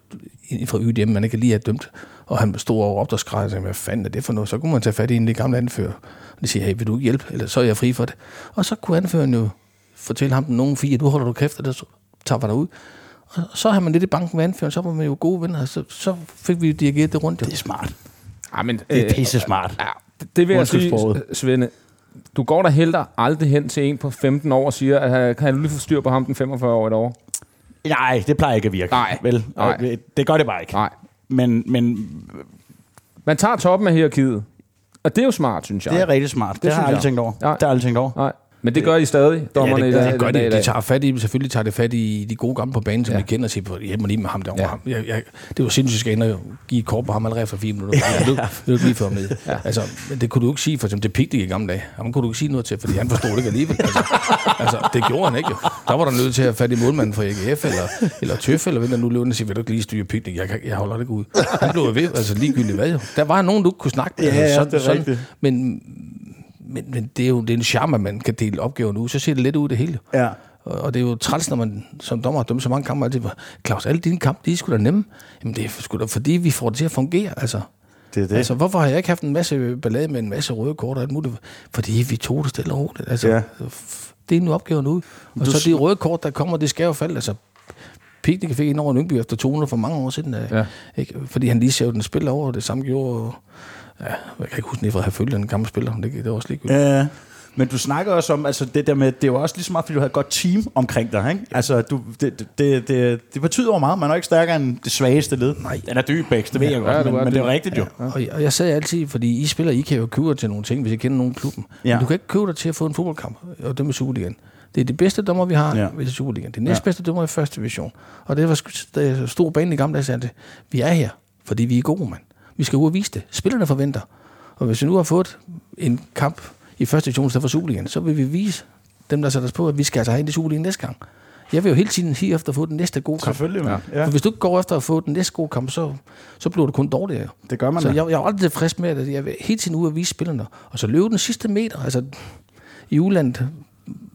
fra YDM, man ikke lige havde dømt, og han stod over op og skreg, og sagde, hvad fanden er det for noget? Så kunne man tage fat i en af de gamle anfører, og de siger, hey, vil du ikke hjælpe? Eller så er jeg fri for det. Og så kunne anføreren jo fortælle ham den nogen fire, du holder du kæft, og så tager vi dig ud. Og så har man lidt i banken med anføreren, så var man jo gode venner, så, så fik vi jo dirigeret det rundt. Jo. Det er smart. Ja, men, Det er øh, pisse smart. Ja, det vil jeg sige. Svende. Du går der heller aldrig hen til en på 15 år og siger, at kan du lige få styr på ham den 45 år et år? Nej, det plejer ikke at virke. Nej. Vel? Nej. Det gør det bare ikke. Nej. Men, men Man tager toppen af hierarkiet. Og det er jo smart, synes jeg. det er rigtig smart. Det, det har jeg aldrig tænkt over. Nej. Det har jeg aldrig tænkt over. Nej. Men det gør I stadig, dommerne det i gør- dag. det Det gør i de. De tager fat i, selvfølgelig tager det fat i de gode gamle på banen, som Ja. ja. vi kender, og siger, hjælp mig lige med ham derovre. Ja. Ja. Jeg, jeg, det var sindssygt, at jeg og give et kort på ham allerede for fire minutter. Ja. Det, det var lige for ham ned. Ja. Altså, men det kunne du ikke sige, for eksempel, det pigte i gamle dage. Ham kunne du ikke sige noget til, fordi han forstod det ikke alligevel. Altså, altså, det gjorde han ikke jo. Der var der nødt til at have fat i målmanden fra AGF, eller, eller Tøf, eller hvem der nu løb og siger, vil du ikke lige styre pigte? Jeg, jeg holder det ikke ud. Han blev ved, altså ligegyldigt hvad jo. Der var nogen, du ikke kunne snakke med. Ja, altså, ja, det er rigtigt. Men, men, men det er jo det er en charme, at man kan dele opgaven ud. Så ser det lidt ud det hele. Ja. Og og det er jo træls, når man som dommer dømt så mange kampe, altid Claus, alle dine kampe, de er sgu da nemme. Jamen det er sgu da, fordi vi får det til at fungere, altså. Det er det. Altså, hvorfor har jeg ikke haft en masse ballade med en masse røde kort og alt muligt? Fordi vi tog det stille og roligt. Altså, Ja. det er nu opgaven ud. Og Du så de røde kort, der kommer, det skal jo falde. Altså, Pignik fik ind over Lyngby efter 200 for mange år siden. Ja. Ja. Ikke? Fordi han lige så den spil over, og det samme gjorde... Ja, jeg kan ikke huske, at jeg har følt den gamle spiller, det, det var også ligegyldigt. Ja, men du snakker også om, altså det der med, det er jo også lige så meget, fordi du har et godt team omkring dig, ikke? Altså, du, det, det, det, det, det betyder jo meget, man er ikke stærkere end det svageste led. Nej. Den er dybæks, det ved jeg godt, Ja, men, men det er jo rigtigt jo. Og, og jeg sagde altid, fordi I spiller, I kan jo købe jer til nogle ting, hvis I kender nogen klubben. Ja. Ja. Men du kan ikke købe dig til at få en fodboldkamp, og dem i Superligaen. Det er de bedste dommer, vi har Ja. ja. i Superligaen. Det er næstbedste dommer i første division. Og det var det stor bane i gamle dage, det. Vi er her, fordi vi er gode, mand. Vi skal ud og vise det. Spillerne forventer. Og hvis vi nu har fået en kamp i første division, for Superligaen, så vil vi vise dem, der sætter os på, at vi skal altså have ind i Superligaen næste gang. Jeg vil jo hele tiden hige efter at få den næste gode kamp. Selvfølgelig, man. Ja. For hvis du ikke går efter at få den næste gode kamp, så, så bliver det kun dårligere. Det gør man Så da. jeg, jeg er aldrig tilfreds med, at jeg vil hele tiden ud og vise spillerne. Og så løb den sidste meter. Altså, i udlandet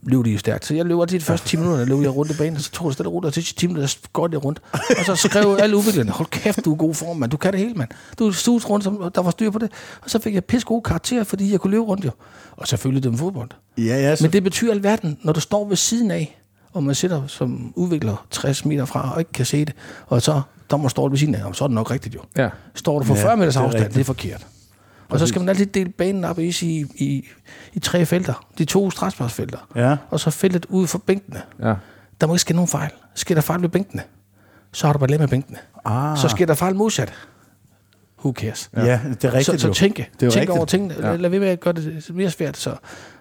løb de jo stærkt. Så jeg løb altid de første 10 minutter, der løb jeg rundt i banen, og så tog jeg stille roligt, og til 10 minutter, der går det rundt. Og så skrev alle udviklerne, hold kæft, du er god form, mand. Du kan det hele, mand. Du sus rundt, som der var styr på det. Og så fik jeg pisse gode karakterer, fordi jeg kunne løbe rundt jo. Og selvfølgelig dem fodbold. Ja, ja, så, Men det betyder alverden, når du står ved siden af, og man sidder som udvikler 60 meter fra og ikke kan se det, og så dommer står ved siden af, og så er det nok rigtigt jo. Ja. Står du for Ja, 40 meters det er afstand, det er forkert. Og så skal man altid dele banen op i, i, i, i tre felter. De to strafsparksfelter. Ja. Og så feltet ud for bænkene. Ja. Der må ikke ske nogen fejl. Sker der fejl ved bænkene, så har du bare med bænkene. Ah. Så sker der fejl modsat. Who cares? Ja, ja det er rigtigt så, så tænke, Det er rigtigt. over tingene. Ja. Lad være med at gøre det mere svært. Så,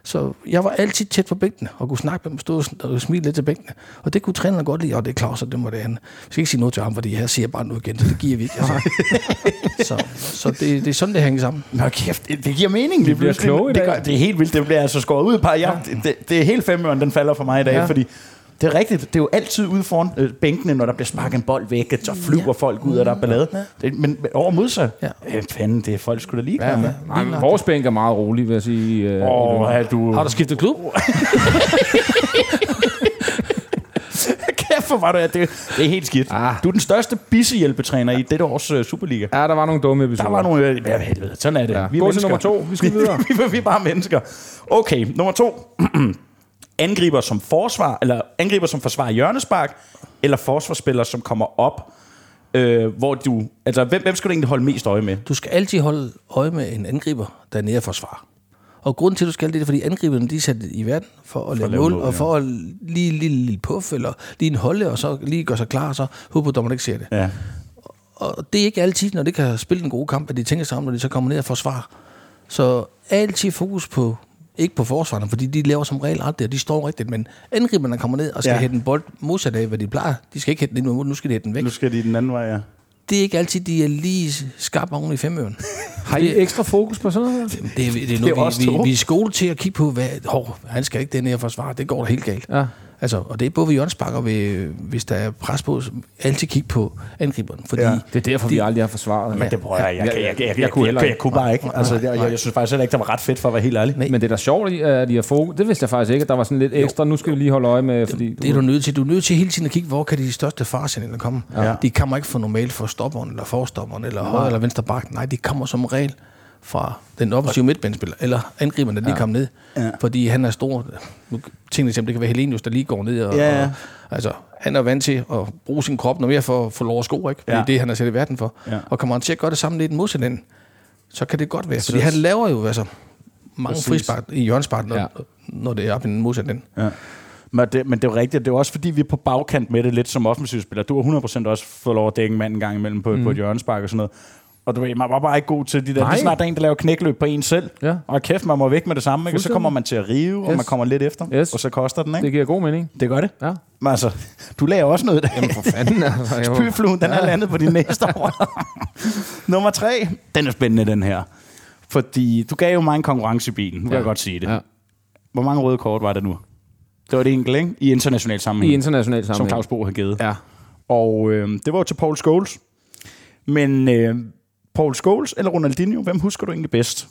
så jeg var altid tæt på bænkene, og kunne snakke med dem, stå og smile lidt til bænkene. Og det kunne trænerne godt lide, og det er Claus, og det må det han. Vi skal ikke sige noget til ham, fordi her siger jeg bare noget igen, så det giver vi ikke. Altså. så så det, det er sådan, det hænger sammen. Nå kæft, det, det giver mening. Det, bliver kloge i det, gør, det er helt vildt. Det bliver altså skåret ud. Par. Jeg, ja. det, det, er helt femøren, den falder for mig i dag. Ja. fordi det er rigtigt. Det er jo altid ude foran øh, bænkene, når der bliver sparket en bold væk, så flyver ja. folk ud, og der er ballade. Ja. Det, men men over modsat, ja. Ja. øh, fanden, det er folk skulle da lige Ja, med. nej, men vores bænk er meget rolig, vil jeg sige. Øh, oh, er du... Har du skiftet klub? Kæft, hvor var du... Det, det er helt skidt. Ah. Du er den største bissehjælpetræner i dette års uh, Superliga. ja, der var nogle dumme episoder. Der var nogle... øh, Ja, helvede, sådan er det. Ja. Vi er Gå til mennesker. nummer to. Vi skal videre. vi, vi er bare mennesker. Okay, nummer to. angriber som forsvar, eller angriber som forsvar hjørnespark, eller forsvarsspiller, som kommer op, øh, hvor du... Altså, hvem, hvem skal du egentlig holde mest øje med? Du skal altid holde øje med en angriber, der er for forsvar. Og grunden til, at du skal det, er, fordi angriberne de er sat i verden for at lave lave mål, mål, og ja. for at lige en lille, lille puff, eller lige en holde, og så lige gøre sig klar, og så håber du, at dommeren ikke ser det. Ja. Og det er ikke altid, når de kan spille en god kamp, at de tænker sig om, når de så kommer ned og forsvarer. Så altid fokus på, ikke på forsvarerne, fordi de laver som regel aldrig, og de står rigtigt, men angriberne kommer ned og skal Ja. hætte en bold modsat af, hvad de plejer. De skal ikke hætte den ind mod, nu skal de hætte den væk. Nu skal de den anden vej, ja. Det er ikke altid, de er lige skarpe oven i femøren. Har I ekstra fokus på sådan noget? Det, det, er- det er Det er vi, vi, vi er skole til at kigge på, hvad, hov, han skal ikke den her forsvare, det går da helt galt. Ja. Altså, og det er både ved hjørnespark og ved, hvis der er pres på, altid kigge på angriberen. Fordi Ja. Det er derfor, vi De- aldrig har forsvaret. Men det prøver jeg. Jeg, jeg, jeg, jeg, jeg, jeg, kunne jeg, heller jeg, kunne bare ikke. Altså, jeg, jeg, jeg synes faktisk heller ikke, det var ret fedt for at være helt ærlig. Nej. Men det er da sjovt, at de har fokus. Det vidste jeg faktisk ikke, at der var sådan lidt ekstra. Nu skal vi lige holde øje med, fordi... Det er du nødt til. Du er nødt til hele tiden at kigge, hvor kan de største faresignaler komme. Ja. De kommer ikke fra normalt fra stopperen, eller forstopperen, eller højre eller venstre bak. Nej, de kommer som regel fra den offensive midtbanespiller, eller angriberne, der lige kom ned. Ja. Fordi han er stor. Nu tænker jeg, det kan være Helenius, der lige går ned. Og, Ja, ja. og, altså, han er vant til at bruge sin krop noget mere for at få lov at sko, ikke? Det Ja. er det, han er sat i verden for. Ja. Og kommer han til at gøre det samme lidt modsat den, så kan det godt være. Fordi han laver jo altså, mange Præcis. frispark i hjørnespark, når, Ja. ja. når det er op i den modsat den. Ja. Men det, men det er jo rigtigt. Det er også fordi, vi er på bagkant med det lidt som offensivspiller. Du har 100% også fået lov at dække en mand en gang imellem på, mm. på et hjørnespark og sådan noget. Og du ved, man var bare ikke god til de der. Nej. Lige snart der er en, der laver knækløb på en selv. Ja. Og kæft, man må væk med det samme. Ikke? Og så kommer man til at rive, og Yes. man kommer lidt efter. Yes. Og så koster den, ikke? Det giver god mening. Det gør det. Ja. Men altså, du laver også noget der. Jamen for fanden, altså. Spyfluen, den er landet på din næste år. Nummer tre, den er spændende, den her. Fordi du gav jo mig en konkurrence i bilen. Nu kan Ja. jeg godt sige det. Ja. Hvor mange røde kort var det nu? Det var det enkelt, ikke? I international sammenhæng. I international som sammenhæng. Claus Bo har givet. Ja. Og øh, det var til Paul Scholes. Men øh, Paul Scholes eller Ronaldinho, hvem husker du egentlig bedst?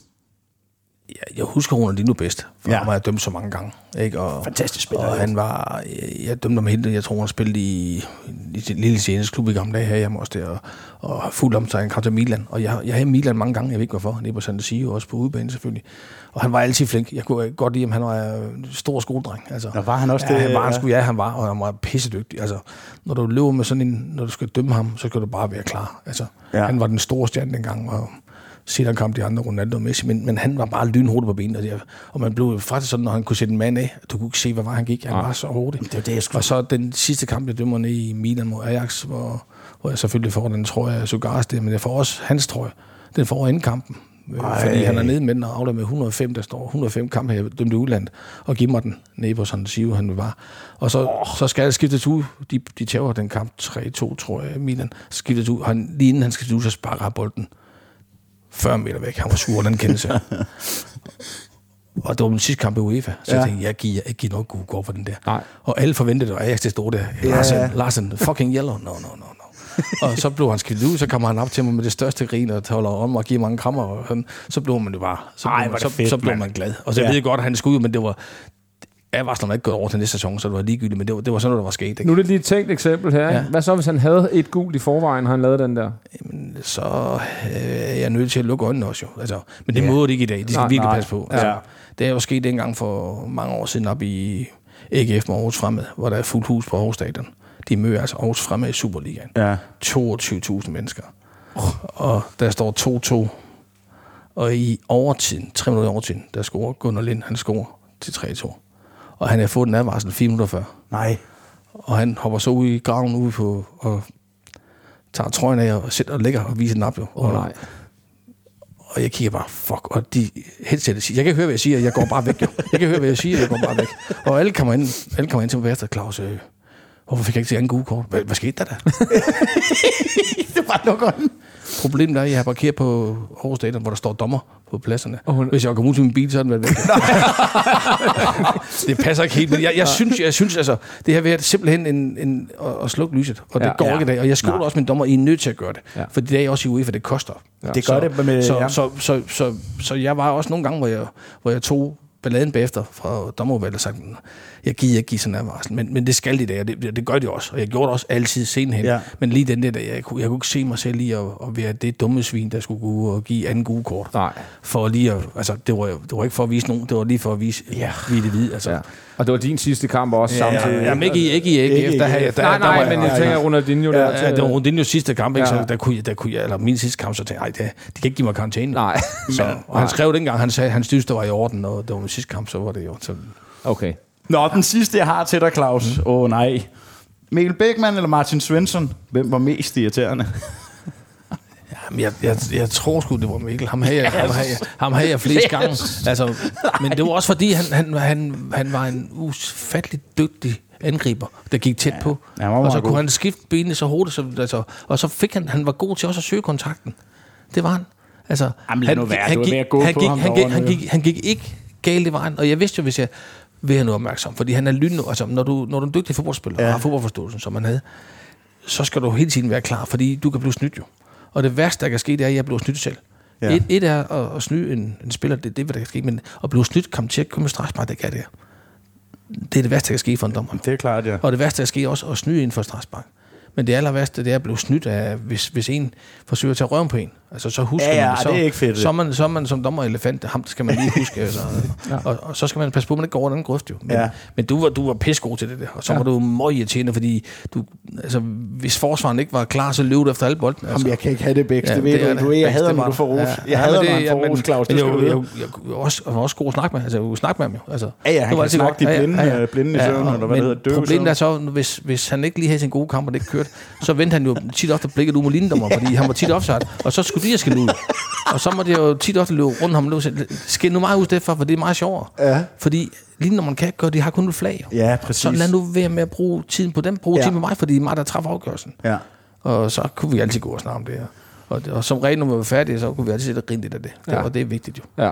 Jeg, jeg husker Ronaldinho bedst, for Ja. han jeg dømt så mange gange. Ikke? Og, Fantastisk spiller, Og han var, jeg, jeg dømte ham helt, jeg tror han spillede i, i sin lille scenes klub i gamle dage her hjemme også der, og, og fuld om sig, han kom til Milan. Og jeg, jeg havde Milan mange gange, jeg ved ikke hvorfor, nede på Santa Sio, også på udebane selvfølgelig. Og han var altid flink. Jeg kunne godt lide, at han var en stor skoledreng. Altså, Nå, var han også ja, det? Han var, han skulle, ja, han var, og han var pissedygtig. Altså, når du løber med sådan en, når du skal dømme ham, så skal du bare være klar. Altså, ja. Han var den store stjerne dengang, og Senere kom de andre, Ronaldo og Messi, men, men han var bare lynhurtig på benene. Og, det- og man blev faktisk sådan, når han kunne sætte en mand af, du kunne ikke se, hvad vej han gik. Han Nej. var så hurtig. Det var det, jeg skulle... Og så den sidste kamp, jeg dømmer ned i Milan mod Ajax, hvor, hvor jeg selvfølgelig får den trøje af Sugaras det, men jeg får også hans trøje. Den får inden kampen. Øh, Ej. Fordi han er nede med den og afleverer med 105, der står 105 kampe her, dømte i udlandet, og giver mig den nede på sådan Sio, han var. Og så, oh. så skal jeg skiftes ud. De, de tager den kamp 3-2, tror jeg, Milan. Skiftes ud. Han, lige inden han skiftes ud, så sparker han bolden 40 meter væk. Han var sur, den kendelse. Og det var min sidste kamp i UEFA, så ja. Jeg tænkte, jeg giver ikke noget god går for den der. Nej. Og alle forventede, at Ajax til stod der. Ja. Larsen, Larsen, fucking yellow. No, no, no, no. og så blev han skiftet ud, så kommer han op til mig med det største grin og taler om og giver mange krammer. Og sådan. Så blev man jo bare, så Ej, blev, man, det så, fedt, så blev man glad. Og så Ja. jeg ved godt, at han skulle ud, men det var, advarslerne var ikke gået over til næste sæson, så det var ligegyldigt, men det var, det var sådan noget, der var sket. Ikke? Nu er det lige et tænkt eksempel her. Ja. Ja. Hvad så, hvis han havde et gult i forvejen, og han lavede den der? Jamen, så øh, er jeg nødt til at lukke øjnene også jo. Altså, men det Ja. ja. må det ikke i dag. De skal Nej, virkelig nej. passe på. Ja. Altså, Det er jo sket engang for mange år siden op i AGF med Aarhus Fremad, hvor der er fuldt hus på Aarhus Stadion. De møder altså Aarhus Fremad i Superligaen. Ja. 22.000 mennesker. Og der står 2-2. Og i overtiden, 3 minutter i overtiden, der scorer Gunnar Lind, han scorer til 3-2. Og han har fået en advarsel 4 minutter før. Nej. Og han hopper så ud i graven ude på, og tager trøjen af og sætter og lægger og viser den op. Jo. Åh, nej. Og jeg kigger bare, fuck, og de headsetet siger, jeg kan høre, hvad jeg siger, jeg går bare væk, jo. Jeg kan høre, hvad jeg siger, jeg går bare væk. Og alle kommer ind, alle kommer ind til mig efter, Claus, øh, hvorfor fik jeg ikke til anden gode kort? Hvad, hvad skete der da? det var nok on. Problemet er, at jeg har parkeret på Aarhus Stadion, hvor der står dommer på pladserne. Og hun- Hvis jeg kommer ud til min bil, så er den været væk. det passer ikke helt, men jeg, jeg, synes, jeg synes altså, det her været simpelthen en, en, at, at slukke lyset, og det Ja. går Ja. ikke i dag. Og jeg skoler Nej. også min dommer, I er nødt til at gøre det. Ja. For det er også i UEFA, det koster. Ja. Det gør det med... Så, ja. så, så, så, så jeg var også nogle gange, hvor jeg, hvor jeg tog balladen bagefter fra dommerudvalget og sagde, jeg gider ikke give sådan en varsel, men, men det skal de da, og det, det gør de også, og jeg gjorde det også altid senhen. Ja. Men lige den der, der jeg, kunne, jeg kunne ikke se mig selv i at, at være det dumme svin, der skulle gå ud og give anden gode kort. Nej. For lige at, altså, det var, det var ikke for at vise nogen, det var lige for at vise, ja. vi det hvide. Altså. Ja. Og det var din sidste kamp også Ja, samtidig. Jamen ikke i, ikke i Ikke i der, havde jeg- AGF. der, nej, der, nej, jeg- men jeg tænker Ronaldinho der. Ja, det var Ronaldinho's sidste kamp, ikke? Ja. så der kunne, jeg, der kunne jeg, eller min sidste kamp, så tænkte jeg, "Ej, det, de kan ikke give mig karantæne. Nej. Så, og han skrev dengang, han sagde, han synes, det var i orden, og det var min sidste kamp, så var det jo. Så, Okay. Nå, den sidste, jeg har til dig, Claus. Åh, oh, nej. Mikkel Beckmann eller Martin Svensson? Hvem var mest irriterende? jamen, jeg, jeg, jeg tror sgu, det var Mikkel. Ham havde jeg, ham havde jeg, ham havde jeg flest gange. Altså, men det var også fordi, han, han, han, han var en ufattelig dygtig angriber, der gik tæt på. Ja, han var og så meget kunne god. han skifte benene så hurtigt, så, altså, og så fik han, han var god til også at søge kontakten. Det var han. Altså, Jamen, lad han, nu være. han, Du er gik, ved at gå han, på gik, ham han, gik, han, gik, han gik ikke galt i vejen, og jeg vidste jo, hvis jeg vil have noget opmærksom, fordi han er lyn, altså når du, når du er en dygtig fodboldspiller, ja. Og har fodboldforståelsen, som han havde, så skal du hele tiden være klar, fordi du kan blive snydt jo. Og det værste, der kan ske, det er, at jeg bliver snydt selv. Ja. Et, et er at, at snyde en, en spiller, det, det er, hvad der kan ske, men at blive snydt, komme til at komme med strakspark, det kan det. Det er det værste, der kan ske for en dommer. Det er klart, ja. Og det værste, der kan ske også at snyde inden for strakspark. Men det aller værste, det er at blive snydt af, hvis, hvis en forsøger at tage røven på en. Altså, så husker Ja, ja, man, så, det er ikke fedt, Så er man, så er man som dommer elefant, ham skal man lige huske. altså, Ja. og, og, så skal man passe på, at man ikke går over den grøft jo. Men, Ja. men du var, du var pissegod til det der, og så Ja. var du meget irriterende, fordi du, altså, hvis forsvaren ikke var klar, så løb du efter alle bolden. Altså. Jamen, jeg kan ikke have det, Bæks. Ja, det ved det du. Jeg hader, når du får ros. Jeg hader, når han får ros, Claus. Men jeg, jeg, jeg, jeg, også, var også god at snakke med. Altså, jeg snakke med ham jo. Altså, Ja, ja, han kan snakke godt. de blinde- øh, blinde i søvn, eller hvad det hedder, Problemet er så, hvis, hvis han ikke lige havde sin gode kamp, og det ikke kørte, så vendte han jo tit ofte blikket ud mod linjedommer, fordi han var tit offside, og så skulle de have skille ud. Og så måtte jeg jo tit ofte løbe rundt og sige, skil nu meget ud det for, det er meget sjovere. Ja. Fordi linjedommeren kan ikke gøre, de har kun et flag. Ja, præcis. Så lad nu være med at bruge tiden på dem, bruge Ja. tiden på mig, fordi det er mig, der træffer afgørelsen. Ja. Og så kunne vi altid gå og snakke om det her. Og, og som regel, når vi var færdige, så kunne vi altid sætte grine lidt af det. det Ja. Og det er vigtigt jo. Ja.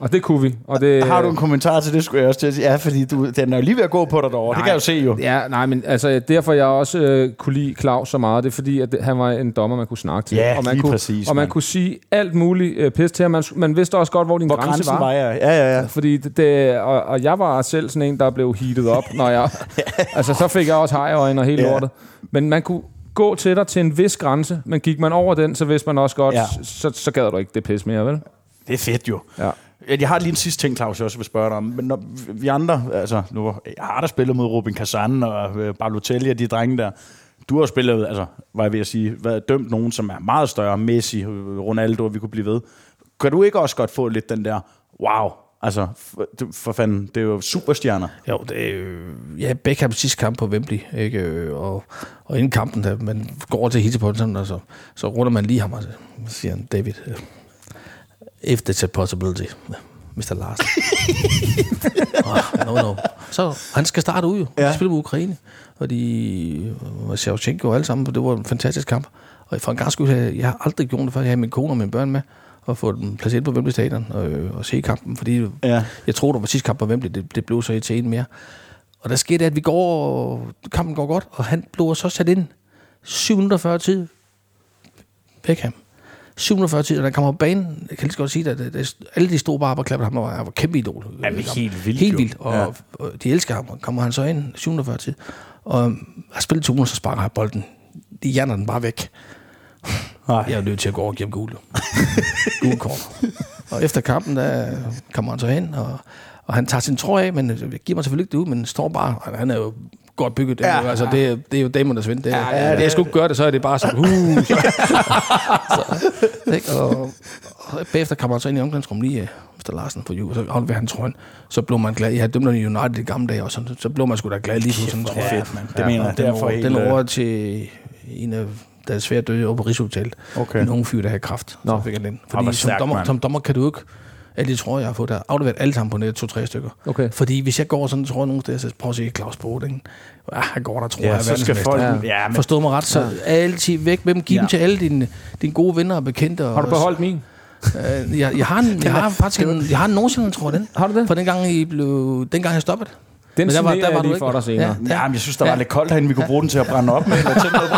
Og det kunne vi. Og det, Har du en kommentar til det, skulle jeg også til at sige? Ja, fordi du, den er jo lige ved at gå på dig derovre. Det kan jeg jo se jo. Ja, nej, men altså, derfor jeg også øh, kunne lide Claus så meget, det er fordi, at det, han var en dommer, man kunne snakke til. Ja, og man lige kunne, præcis, Og man mand. kunne sige alt muligt øh, pis til ham. Man, man vidste også godt, hvor din Hvor grænse, var. var, ja. Ja, ja, ja. Fordi det, det, og, og jeg var selv sådan en, der blev heatet op, når jeg... altså, så fik jeg også hejøjne og hele Ja. lortet. Men man kunne gå til dig til en vis grænse, men gik man over den, så vidste man også godt, ja. så, så gad du ikke det pis mere, vel? Det er fedt jo. Ja. Ja, Jeg har lige en sidste ting, Claus, jeg også vil spørge dig om. Men når vi andre, altså nu, jeg har der spillet mod Robin Kazan og øh, Balotelli og de drenge der. Du har spillet, altså, var jeg ved at sige, været dømt nogen, som er meget større. Messi, øh, Ronaldo, vi kunne blive ved. Kan du ikke også godt få lidt den der, wow, altså, for, for fanden, det er jo superstjerner. Jo, det er jo... Ja, Beckham sidste kamp på Wembley, ikke? Øh, og, og inden kampen, der man går over til Hittepolsen, og så, så runder man lige ham, og så siger han, David, øh if it's a possibility, Mr. Larsen. oh, no, no. Så han skal starte ud jo. Ja. Ja. spille mod Ukraine. Og de... Og Shevchenko og alle sammen, det var en fantastisk kamp. Og for en gang skyld, jeg, jeg har aldrig gjort det før. Jeg har min kone og mine børn med og få dem placeret på Wembley Stadion og, øh, og se kampen, fordi Ja. jeg tror, det var sidste kamp på Wembley, det, det blev så til en mere. Og der skete det, at vi går, og kampen går godt, og han blev så sat ind 740 tid. Beckham. 740 tid, og der kommer på banen, jeg kan lige så godt sige at det- alle de store bare klappede ham, og han var kæmpe idol. Ja, men helt vildt Helt vildt, og, Ja. og, de elsker ham, og kommer han så ind 740 tid, og har spillet to minutter, så sparker han bolden. De hjerner den bare væk. Nej. Jeg er nødt til at gå over og give ham gul. gul kort. Og efter kampen, der kommer han så hen, og, Og han tager sin trøje af, men øh, giver mig selvfølgelig ikke det ud, men står bare, han er jo godt bygget. Ja, Ja, altså, det, er, det er jo Damon, der svind. Det, Ja, ja, ja, ja, det- jeg skulle ikke gøre det, så er det bare sådan, uh, så, så, ikke? Og, og, bagefter kommer han så ind i omklædningsrummet lige, øh, Mr. Larsen på jul, så afleverer han trøjen. Så blev man glad. Ja, dem der i United i gamle dage, og sådan, så blev man sgu da glad lige på sådan en trøje. fedt, mand. Det mener jeg. Den, Derfor over, helt, den øh, over til en af der er svært døde over på Rigshotellet. Okay. En ung fyr, der havde kraft. Nå. Så fik han den. hvor Fordi som dommer, som dommer kan du ikke alle de trøjer, jeg har fået der, afleveret alle sammen på net to-tre stykker. Okay. Fordi hvis jeg går sådan, tror jeg nogen steder, så prøv at se Claus Bode, ikke? Ja, han går der, tror Ja, jeg, så skal folk... Ja. Ja, men Forstå mig ret, så ja. altid væk med dem. Giv ja. Ja. dem til alle dine, dine gode venner og bekendte. Og, Har du beholdt min? Øh, jeg, jeg, har en, jeg har faktisk en, jeg har en nogensinde, tror jeg, den. Har du det? For dengang, I blev, dengang jeg stoppede. Den Men der var- der var jeg du lige ikke. for dig senere. Ja. Ja, men jeg synes, der var Ja. lidt koldt herinde. Vi kunne bruge den til at brænde op med. Eller tænde noget.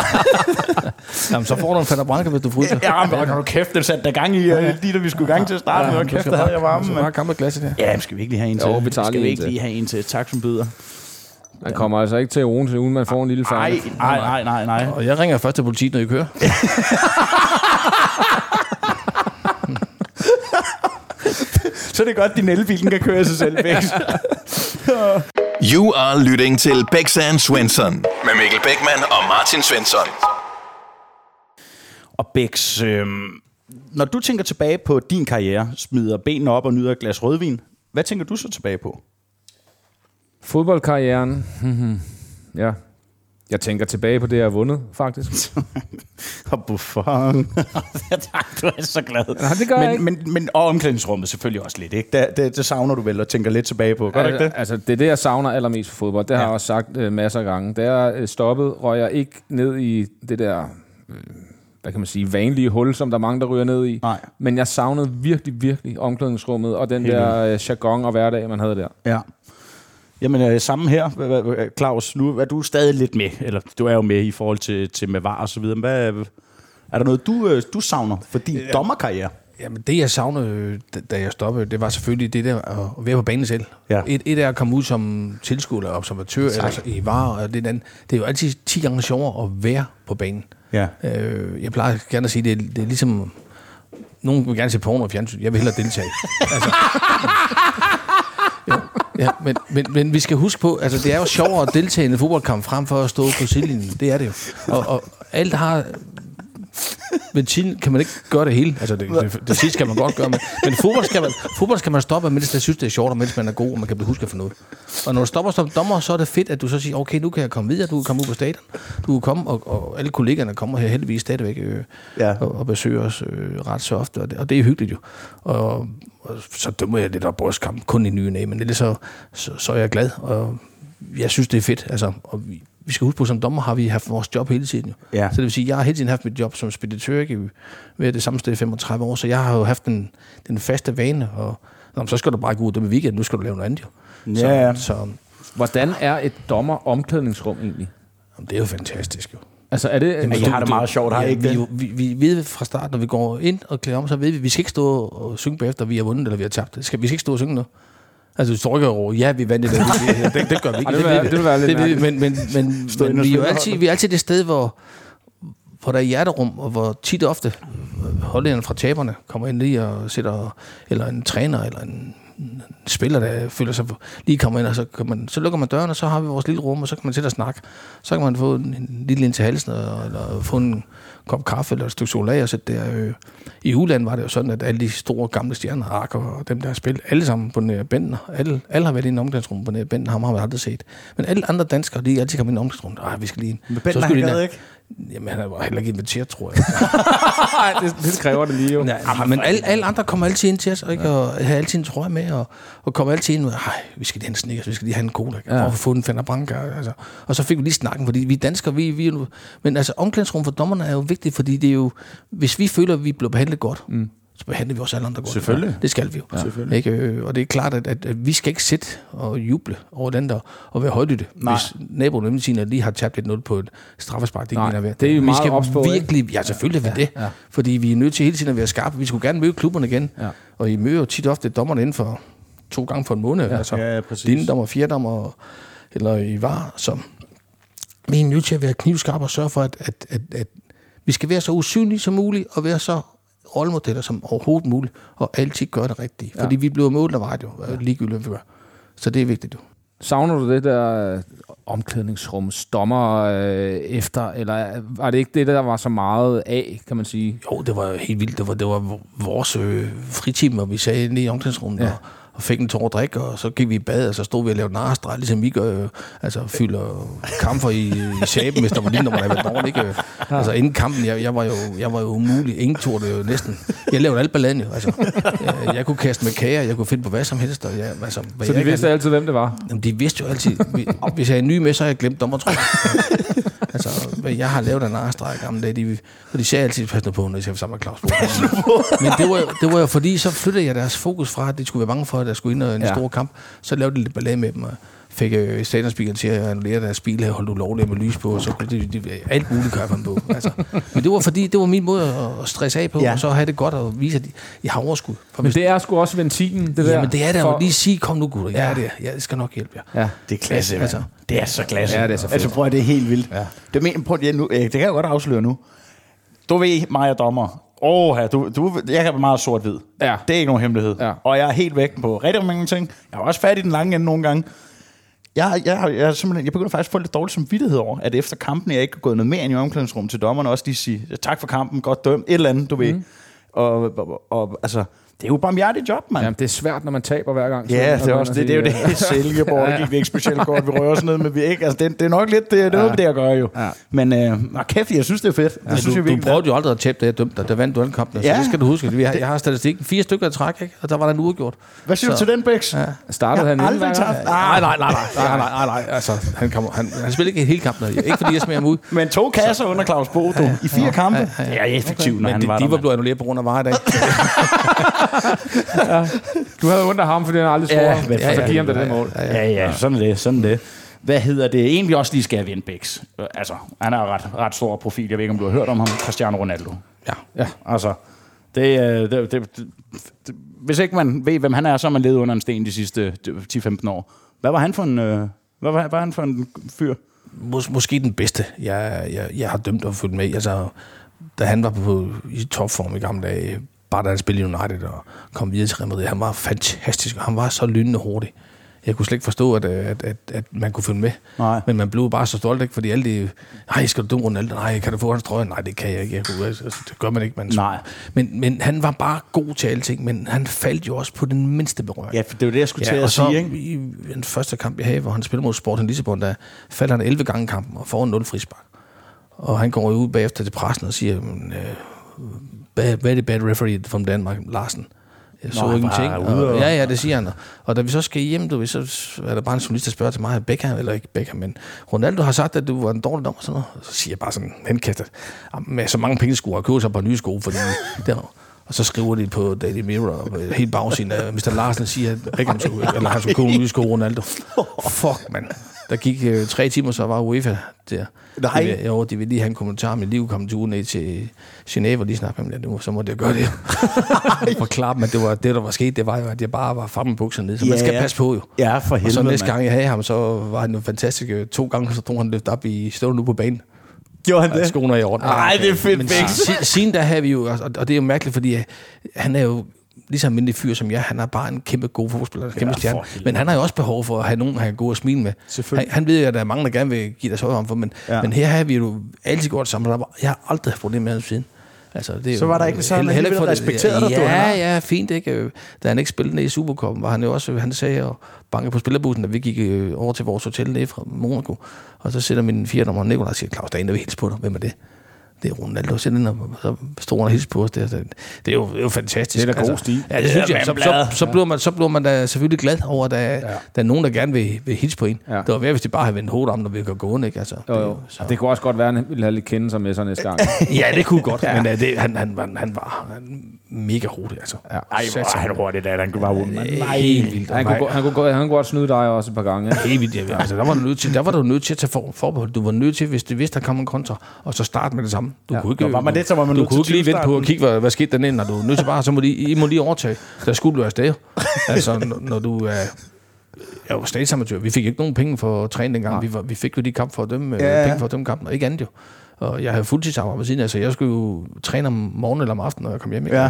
Jamen, så får du en Fanta Branca, hvis du fryser. ja, men kan du kæft, den satte der gang i, øh, lige da vi skulle i gang til at starte med. Og kæft, der havde jeg varme, Så bare gamle klasse der. Ja, men skal vi ikke lige have en til? Jo, vi tager skal lige vi ikke til. lige have en til? Tak som byder. Han kommer altså ikke til Odense, uden man får en lille færdig. nej, nej, nej, nej. Og jeg ringer først til politiet, når I kører. Så er det godt, at din elbil den kan køre sig selv væk. You are lytting til Bæksan Svensson med Mikkel Bækman og Martin Svensson. Og Bex, øh, når du tænker tilbage på din karriere, smider benene op og nyder et glas rødvin, hvad tænker du så tilbage på? Fodboldkarrieren. Mhm. ja. Jeg tænker tilbage på det, jeg har vundet, faktisk. Og Buffon. du er så glad. Nej, det gør jeg men, men, men, og omklædningsrummet selvfølgelig også lidt, ikke? Det, det, det savner du vel og tænker lidt tilbage på, gør du ikke det? Altså, det er det, jeg savner allermest for fodbold. Det har Ja. jeg også sagt øh, masser af gange. Da jeg øh, stoppede, røg jeg ikke ned i det der, øh, hvad kan man sige, vanlige hul, som der er mange, der ryger ned i. Nej. Men jeg savnede virkelig, virkelig omklædningsrummet og den Helt der øh, jargon og hverdag, man havde der. Ja. Jamen, øh, sammen her, Claus, nu er du stadig lidt med, eller du er jo med i forhold til, til med VAR og så videre. Hvad, er der noget, du, øh, du savner for din dommerkarriere? Jamen, det jeg savnede, da- jeg stoppede, det var selvfølgelig det der at være på banen selv. Ja. Et, et er at komme ud som tilskuer eller observatør eller så i var, og det, andet. det er jo altid 10 gange sjovere at være på banen. Ja. Øh, jeg plejer gerne at sige, det er, det er ligesom... Nogen vil gerne se porno og fjernsyn. Jeg vil hellere deltage. altså, jo, ja, men, men, men vi skal huske på, altså det er jo sjovere at deltage i en fodboldkamp frem for at stå på sidelinjen. Det er det jo. Og, og alt har ventil kan man ikke gøre det hele. Altså, det, det, det sidste kan man godt gøre, men, men fodbold, skal man, fodbold skal man stoppe, mens man synes, det er sjovt, og mens man er god, og man kan blive husket for noget. Og når du stopper som dommer, så er det fedt, at du så siger, okay, nu kan jeg komme videre, du kan komme ud på stadion, du kan komme, og, og alle kollegaerne kommer her heldigvis stadigvæk øh, Ja. ja. og, og besøger os øh, ret så ofte, og det, og det er hyggeligt jo. Og, og så dømmer jeg lidt af brystkamp, kun i nye næ, men ellers så, så, så er jeg glad, og jeg synes, det er fedt. Altså, og vi, vi skal huske på, som dommer har vi haft vores job hele tiden. Jo. Ja. Så det vil sige, jeg har hele tiden haft mit job som speditør, ikke? ved det samme sted i 35 år, så jeg har jo haft den, den faste vane, og Nå, så skal du bare gå ud det med weekend, nu skal du lave noget andet jo. Ja, ja. Så, så Hvordan er et dommer omklædningsrum egentlig? jamen, det er jo fantastisk jo. Altså, er det... Ja, I har det meget sjovt, har I ikke vi, det? jo- vi, vi ved fra start, når vi går ind og klæder om, så ved vi, vi skal ikke stå og synge bagefter, vi har vundet eller vi har tabt. Det Skal, vi skal ikke stå og synge noget. Altså, vi står ikke og råber, ja, vi vandt det. Det, det, det gør vi ikke. Det vil det vil være lidt det vi, Men, men, men, men vi, er jo altid, vi er altid det sted, hvor, hvor der er hjerterum, og hvor tit og ofte holdlederne fra taberne kommer ind lige og sætter, eller en træner, eller en, en spiller, der føler sig lige kommer ind, og så, kan man, så lukker man døren, og så har vi vores lille rum, og så kan man sætte og snakke. Så kan man få en, en lille ind til halsen, og, eller få en kop kaffe, eller et stykke chokolade, og sætte der. Øh. I uland var det jo sådan, at alle de store gamle stjerner, Arker og dem, der har spillet, alle sammen på nær Bentner, alle, alle har været i en omklædningsrum på nær Bentner, ham har vi aldrig set. Men alle andre danskere, de er altid kommet i en omklædningsrum. Ej, vi skal lige. Men Så skulle han ikke? Jamen, han var heller ikke inviteret, tror jeg. Nej, det, det kræver det lige jo. Ja, men alle, alle andre kommer altid ind til os, ikke? og har altid en trøje med, og, og kommer altid ind med, vi skal lige have en snickers, vi skal lige have en cola, ja. Ja. og få en Fender Branca. Altså. Og så fik vi lige snakken, fordi vi er danskere, vi, vi men altså omklædningsrum for dommerne er jo vigtigt, fordi det er jo, hvis vi føler, at vi bliver behandlet godt, mm. så behandler vi også alle andre godt. Selvfølgelig. Det skal vi jo. Ja. Selvfølgelig. Ikke? Øh, Og det er klart, at, at, at vi skal ikke sidde og juble over den der, og være højlytte, Nej. hvis naboen nemlig siger, at lige har tabt et 0 på et straffespark. Det, Nej, det er jo vi meget skal ops på, ikke? virkelig, ja selvfølgelig er vi det, ja. fordi vi er nødt til hele tiden at være skarpe. Vi skulle gerne møde klubberne igen, Ja. og I møder jo tit ofte dommerne inden for to gange for en måned. Ja. Altså, Ja, ja, præcis. Dine dommer, fire dommer, eller i var. Så vi er nødt til at være knivskarpe og sørge for, at, at, at, at vi skal være så usynlige som muligt, og være så rollemodeller som overhovedet muligt, og altid gøre det rigtige. Fordi vi bliver målt vejet jo, ja. ligegyldigt, hvad vi gør. Så det er vigtigt jo. Savner du det der øh, omklædningsrum, stommer øh, efter, eller var det ikke det, der var så meget af, kan man sige? Jo, det var helt vildt. Det var, det var vores øh, fritime, hvor vi sagde inde i omklædningsrummet, ja. og, og fik en tår at drikke, og så gik vi i bad, og så stod vi og lavede narstreg, ligesom vi gør, øh, altså fylder kamfer i, i saben, hvis der var lige, når man havde været dårlig, ikke? Øh, Altså inden kampen, jeg, jeg, var jo, jeg var jo umulig. Ingen tog det jo næsten. Jeg lavede alt balladen jo, altså. Jeg, jeg kunne kaste med kager, jeg kunne finde på hvad som helst, og jeg, altså, hvad Så jeg de ikke vidste altid, hvem det var? Jamen, de vidste jo altid. vi- Hvis jeg er ny med, så har jeg glemt dommertrøjen. altså, jeg har lavet en narstreg i gamle dage. De, og de sagde altid, pas nu på, når jeg sammen med Claus. Men det var, jo- det var jo fordi, så flyttede jeg deres fokus fra, at de skulle være bange for, at der skulle ind og en Ja. ja. stor kamp. Så lavede de lidt ballade med dem, og fik øh, stadionspeakeren til at annullere deres bil her, holdt ulovligt med lys på, og så kunne de, de, alt muligt køre på. Altså. Men det var fordi, det var min måde at- at stresse af på, Ja. ja. og så have det godt og vise, at jeg har overskud. For Men det er sgu også ventilen, det der. Jamen det er det, for- lige sige, kom nu gutter, jeg Ja. er der, jeg skal nok hjælpe jer. Ja. Det er klasse, Altså. altså. Det er så klasse. Ja, det er så fedt. Altså, prøv at det er helt vildt. Ja. Det, men, prøv, ja, nu, øh, det kan jeg godt afsløre nu. Du ved, mig og dommer. Åh, oh, du, du, jeg kan være meget sort-hvid. Ja. Det er ikke nogen hemmelighed. Ja. Og jeg er helt væk på rigtig mange ting. Jeg er også fat i den lange ende nogle gange. Jeg, jeg, jeg, jeg, simpelthen, jeg begynder faktisk at få lidt dårlig samvittighed over, at efter kampen, jeg ikke er gået noget mere ind i omklædningsrummet til dommerne, også lige sige, tak for kampen, godt dømt, et eller andet, du ved. Og, og, og altså, det er jo bare hjertet job, mand. Jamen, det er svært, når man taber hver gang. Ja, det er også det. Det er jo det. Silkeborg, det gik vi ikke specielt godt. Vi rører os ned, men vi ikke. Altså, det, det er nok lidt det, det, er noget, det at gøre jo. Ja. Men øh, kæft, jeg synes, det er fedt. Det Ja, synes jeg du, du virkelig. prøvede jo aldrig at tabe, da jeg dømte dig. Der vandt du alle kampene. Ja. Så det skal du huske. Vi har, jeg har statistikken. Fire stykker af træk, ikke? og der var der en uregjort. Hvad siger du Så- til den, Bæks? Ja. Startede Jeg han aldrig tabt. Ah, Nej, nej, nej, nej, nej, nej. Altså, han, kommer, han, han spiller ikke hele kampen. Ikke fordi jeg smager ham ud. Men to kasser under Claus Bo, du, i fire kampe. ja, ja. Det er effektivt, når Men han de, var de der. var mand. blevet annulleret på grund af var i dag. Du havde ondt af ham, fordi han aldrig scorede. Ja, Ja, men ja, så for giver ham det der mål. Ja, ja, sådan er det, sådan er det. Hvad hedder det? En, vi også lige skal have vinde Bæks. Altså, han er ret, ret stor profil. Jeg ved ikke, om du har hørt om ham. Cristiano Ronaldo. Ja. Ja, altså, det, øh, det, det, det, det, hvis ikke man ved, hvem han er, så har man levet under en sten de sidste 10-15 år. Hvad var han for en, øh, hvad var, hvad var han for en fyr? Mås- måske den bedste, jeg, jeg, jeg har dømt og fulgt med. Altså, da han var på, i topform i gamle dage, bare da han spillede United og kom videre til Real Madrid, han var fantastisk, og han var så lynende hurtig. Jeg kunne slet ikke forstå, at, at, at, at man kunne følge med. Nej. Men man blev bare så stolt, ikke? fordi alle de, nej, skal du Ronaldo? Nej, kan du få hans trøje? Nej, det kan jeg ikke. Jeg kunne, altså, det gør man ikke. Man, Nej. Men, men han var bare god til alting, men han faldt jo også på den mindste berøring. Ja, for det jo det, jeg skulle til og at sige, ikke? i den første kamp, jeg havde, hvor han spillede mod Sporting Lissabon, der faldt han 11 gange i kampen og får en 0 frispark. Og han går ud bagefter til pressen og siger, "Men, øh, bad, very bad referee from Danmark, Larsen. Jeg så Nå, ingenting. Og, ja, ja, det siger han. Og da vi så skal hjem, du, ved, så er der bare en journalist, der spørger til mig, Beckham, eller ikke Beckham, men Ronaldo har sagt, at du var en dårlig dommer sådan noget. Så siger jeg bare sådan henkastet, med så mange penge skulle jeg købe sig på nye sko, fordi der, og så skriver de på Daily Mirror, øh, helt bagsiden af Mr. Larsen siger, at Beckham skulle, eller han skulle købe nye sko, Ronaldo. Fuck, mand. Der gik øh, tre timer, så var UEFA der. Nej. Vil, jo, de vil lige have en kommentar. Mit liv kom til ugen ned til Genève og lige snakke med dem. Nu, så måtte jeg gøre det. Forklare dem, at det, var, det, der var sket, det var jo, at jeg bare var fremme med bukserne ned. Så man Ja, skal ja. passe på jo. Ja, for helvede, Og så næste gang, jeg havde ham, så var han jo fantastisk. Øh, To gange, så drog han løft op i stående nu på banen. Gjorde han det? skoene i orden. Ej, det er fedt, Men siden der har vi jo, og og det er jo mærkeligt, fordi øh, han er jo lige så almindelig fyr som jeg. Han er bare en kæmpe god fodboldspiller, en kæmpe stjerne. Men han har jo også behov for at have nogen, han kan gå og smile med. Han, han ved jo, at der er mange, der gerne vil give deres højre om for, men, Ja. ja. men her har vi jo altid gjort sammen. Jeg har aldrig haft problemer med ham siden. Altså, det er Så jo- var der ikke- så alligevel ikke for det- respekteret dig, Ja, han har. ja, fint, ikke? Da han ikke spillede ned i Supercupen, var han jo også, han sagde, og bankede på spillerbussen, da vi gik øh, over til vores hotel nede fra Monaco. Og så sætter min fire nummer Nikolaj og siger, Claus, der er en, der vil hilse på dig. Hvem er det? Det er Ronaldo. Så, den, og så stod han og hilste på os. Det, er- det, det, er jo, det er jo fantastisk. Det er da god stil. Ja, det synes jeg. Så, så, så, bliver man, så bliver man da selvfølgelig glad over, at der, ja. der er nogen, der gerne vil, vil hilse på en. Ja. Det var værd, hvis de bare havde vendt hovedet om, når vi går gående. Ikke? Altså, Jo, det, jo. så. Det kunne også godt være, at han ville have lidt kendelser med sig næste gang. Ja, det kunne godt, ja. men uh, det, han, han, var, han var han, mega hurtig. Altså. Ja. Ej, hvor er han hurtigt, da han kunne bare ud. Nej, helt vildt. Han kunne, gå- han, kunne, gå- han kunne godt snyde dig også et par gange. Helt vildt, ja. Altså, der var du nødt til, der var du nødt til at tage for, forbehold. Du var nødt til, hvis det vidste, der kom en kontra, og så starte med det samme. Du Ja. kunne ikke, Nå, var man det, så var man du nødt kunne til ikke lige vente på at kigge, hvad, hvad skete dernede, når du er nødt til bare, så må de, I må lige overtage. Der skulle du afsted. altså, når, når du er... Jeg var statsamatør. Vi fik ikke nogen penge for at træne dengang. Vi, var, vi fik jo de kamp for dem, Ja, ja. ja. penge for dem kampen, og ikke andet jo. Og jeg havde fuldtidsarbejde ved siden af, så jeg skulle jo træne om morgenen eller om aftenen, når jeg kom hjem. Ja.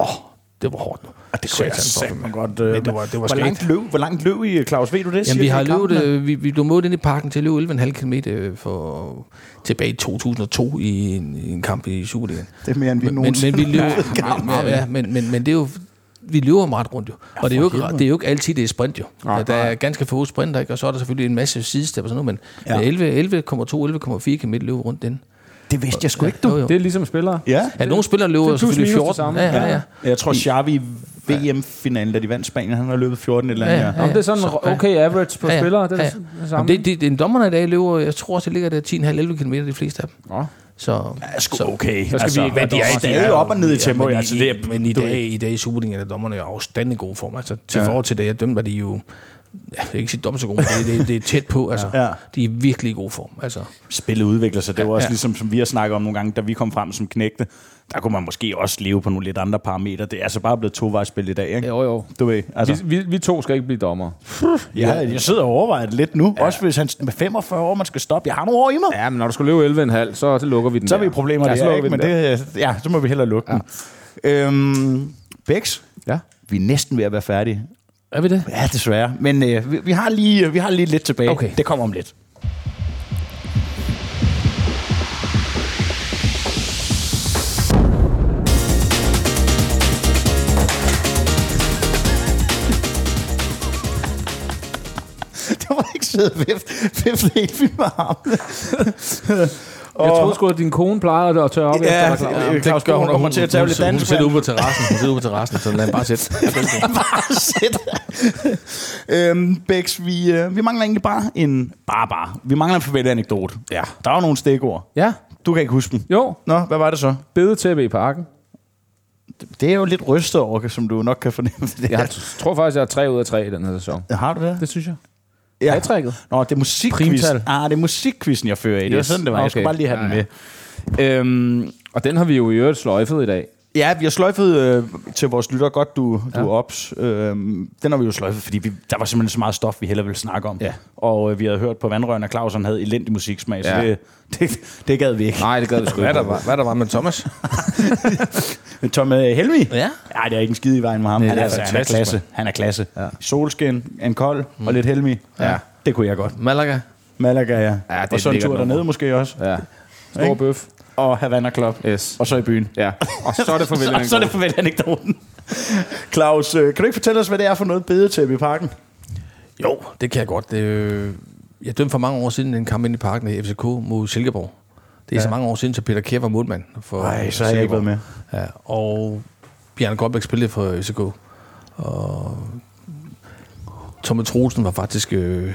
Åh, det det var hårdt nu. Det kunne jeg Satan satme dem. godt. Øh, Men det var- det var hvor, langt løb, hvor langt løb I, Claus? Ved du det? Jamen, vi har løbet, øh, vi, vi blev målt ind i parken til at løbe 11,5 km øh, for, tilbage i 2002 i en, i en kamp i Superligaen. Det er mere, end vi Men, men, nogensinde men, vi løber, har men, men, ja, men, men, men det er jo vi løber meget rundt jo. Og det er jo, ikke, det er jo ikke altid, det er sprint jo. Nej, Ja, der er ganske få sprinter, ikke? og så er der selvfølgelig en masse sidestep og sådan noget, men Ja. ja. 11 11,2, 11,4 km løber rundt den. Det vidste jeg sgu ikke, du. Jo, jo. Det er ligesom spillere. Ja. Ja, nogle spillere løber er selvfølgelig minus det 14. samme. Ja, ja, ja. Jeg tror, Xavi i VM-finalen, da de vandt Spanien, han har løbet 14 eller andet. Ja, Ja, ja. Jamen, det er sådan Så- okay average på Ja, ja. spillere. Det er Ja, ja. det Jamen, samme. det, det, det, dommerne i dag løber, jeg tror også, det ligger der 10,5-11 km de fleste af dem. Nå. Så, er sgu okay. så skal vi ikke være de er dommere. stadig op og ned i tempo. men, Altså, det er, men i du dag, i dag i Superligaen er dommerne jo afstændig god form. Altså, til Ja. ja. forhold til det, jeg dømte, var de jo jeg vil ikke sige dobbelt så gode, men det, det, det er tæt på. Altså. Ja. De er virkelig i god form. Altså. spillet udvikler sig. Det var også Ja. ligesom, som vi har snakket om nogle gange, da vi kom frem som knægte. Der kunne man måske også leve på nogle lidt andre parametre. Det er altså bare blevet tovejsspil i dag, ikke? Jo, jo. Du ved, altså, Vi, vi, vi to skal ikke blive dommer. ja, jeg sidder og overvejer det lidt nu. Ja. Også hvis han med 45 år, man skal stoppe. Jeg har nogle år i mig. Ja, men når du skal løbe 11,5, så, så lukker vi den Så er der. vi i problemer ja, så der, lukker ikke? vi Men det, ja, så må vi hellere lukke ja. den. Øhm, Bex, Ja. vi er næsten ved at være færdige. Er vi det? Ja, desværre. Men øh, vi, vi, har lige, vi har lige lidt tilbage. Okay. Det kommer om lidt. Sidde og vifte helt vildt med ham. Jeg troede sgu, at din kone plejede at tørre op Ja, efter dig, Claus. det- Claus Bro kommer til at tage lidt hun, hun dansk sidder ude på terrassen. Hun sidder ude på terrassen, så lad bare sætte. bare sæt. øhm, Bex, vi, øh, vi mangler egentlig bare en... Bare, bare. Vi mangler en forventet anekdote. Ja. Der er jo nogle stikord. Ja, Du kan ikke huske dem. jo. Nå, hvad var det så? Bedetæppe i parken. Det er jo lidt rystet over, som du nok kan fornemme. Det Jeg tror faktisk, jeg har tre ud af tre i den her sæson. Har du det? Det synes jeg. Ja. Hattricket. Nå, det er musikquiz. Primtal. Ah, det er musikquizzen, jeg fører i. Det var Yes. sådan, det var. Jeg skulle Okay. bare lige have den med. Øhm, Og den har vi jo i øvrigt sløjfet i dag. Ja, vi har sløjfet øh, til vores lytter. Godt, du, du er ops. Øhm, den har vi jo sløjfet, fordi vi, der var simpelthen så meget stof, vi hellere ville snakke om. Ja. Og øh, vi havde hørt på vandrørene, at Claus han havde elendig musiksmag, så Ja. det, det, det gad vi ikke. Nej, det gad vi sgu Hvad ikke. der var, hvad der var med Thomas? Men Tom øh, Helmi? Ja. Nej, det er ikke en skid i vejen med ham. Nej, han, det er, altså, han er klasse. Han er klasse. Ja. Solskin, en kold mm. og lidt Helmi. Ja. Det kunne jeg godt. Malaga. Malaga, ja. det er og så en tur dernede måske også. Ja. Stor bøf. Og Havana Club. Yes. Og så i byen. Ja. Og så er det farvel. så, så er det farvel anekdoten. Claus, øh, kan du ikke fortælle os, hvad det er for noget bedetæppe i parken? Jo, det kan jeg godt. Det, øh, jeg dømte for mange år siden en kamp ind i parken i FCK mod Silkeborg. Det er ja. så mange år siden, så Peter Kjær var målmand for Nej, så har jeg ikke været Silkeborg. med. Ja, og Bjarne Goldbæk spillede for FCK. Og Thomas Troelsen var faktisk øh,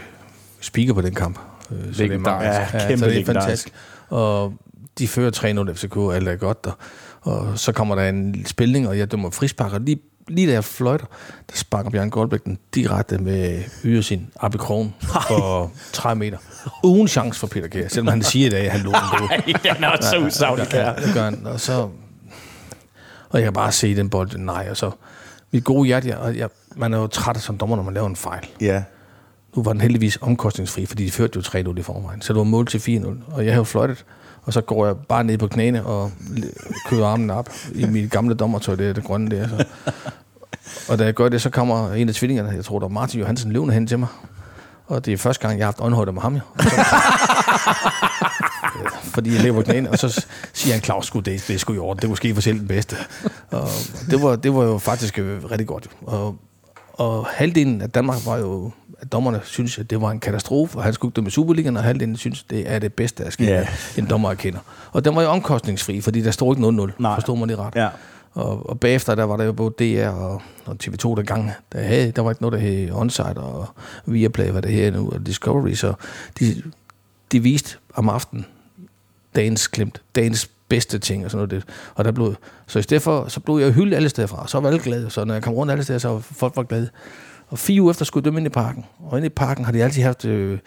speaker på den kamp. Øh, så det er Ja, ja, kæmpe så det er fantastisk. Og de fører 3-0 FCK, alt er godt. Og, og så kommer der en spilning, og jeg dømmer frispark, og lige, lige da jeg fløjter, der sparker Bjørn Goldbæk den direkte med yder sin op i krogen for 30 meter. Uden chance for Peter Kjær, selvom han siger i dag, at han lå den. Nej, den er også så usaglig. Ja, det gør han. Og så... Og jeg kan bare se den bold, nej, og så... Mit gode hjerte, jeg, og jeg, man er jo træt som dommer, når man laver en fejl. Ja. Nu var den heldigvis omkostningsfri, fordi de førte jo 3-0 i forvejen. Så det var mål til 4-0. Og jeg havde fløjtet, og så går jeg bare ned på knæene og kører armen op i mit gamle dommertøj, det, er det grønne der. Så. Og da jeg gør det, så kommer en af tvillingerne, jeg tror, der var Martin Johansen, løvende hen til mig. Og det er første gang, jeg har haft øjenhøjde med ham, jo. Så, fordi jeg ligger på knæene, og så siger han, Claus, det, det er sgu i orden, det er måske for selv den bedste. Og det var, det var jo faktisk øh, rigtig godt. Og, og halvdelen af Danmark var jo, at dommerne synes, at det var en katastrofe, og han skulle i Superligaen, og halvdelen synes, det er det bedste, der er Ja. yeah. en dommer kender. Og den var jo omkostningsfri, fordi der stod ikke 0-0, Nej. forstod man det ret. Ja. Og, og bagefter, der var der jo både DR og, og TV2 der gang, der, havde, der var ikke noget, der hed Onsite og Viaplay, hvad det her nu, og Discovery, så de, de viste om aftenen dagens klemt, dagens bedste ting og sådan noget. Og der blev, så i stedet for, så blev jeg hyldet alle steder fra, så var alle glade. Så når jeg kom rundt alle steder, så var folk var glade. Og fire uger efter skulle jeg dømme ind i parken. Og inde i parken har de altid haft øh,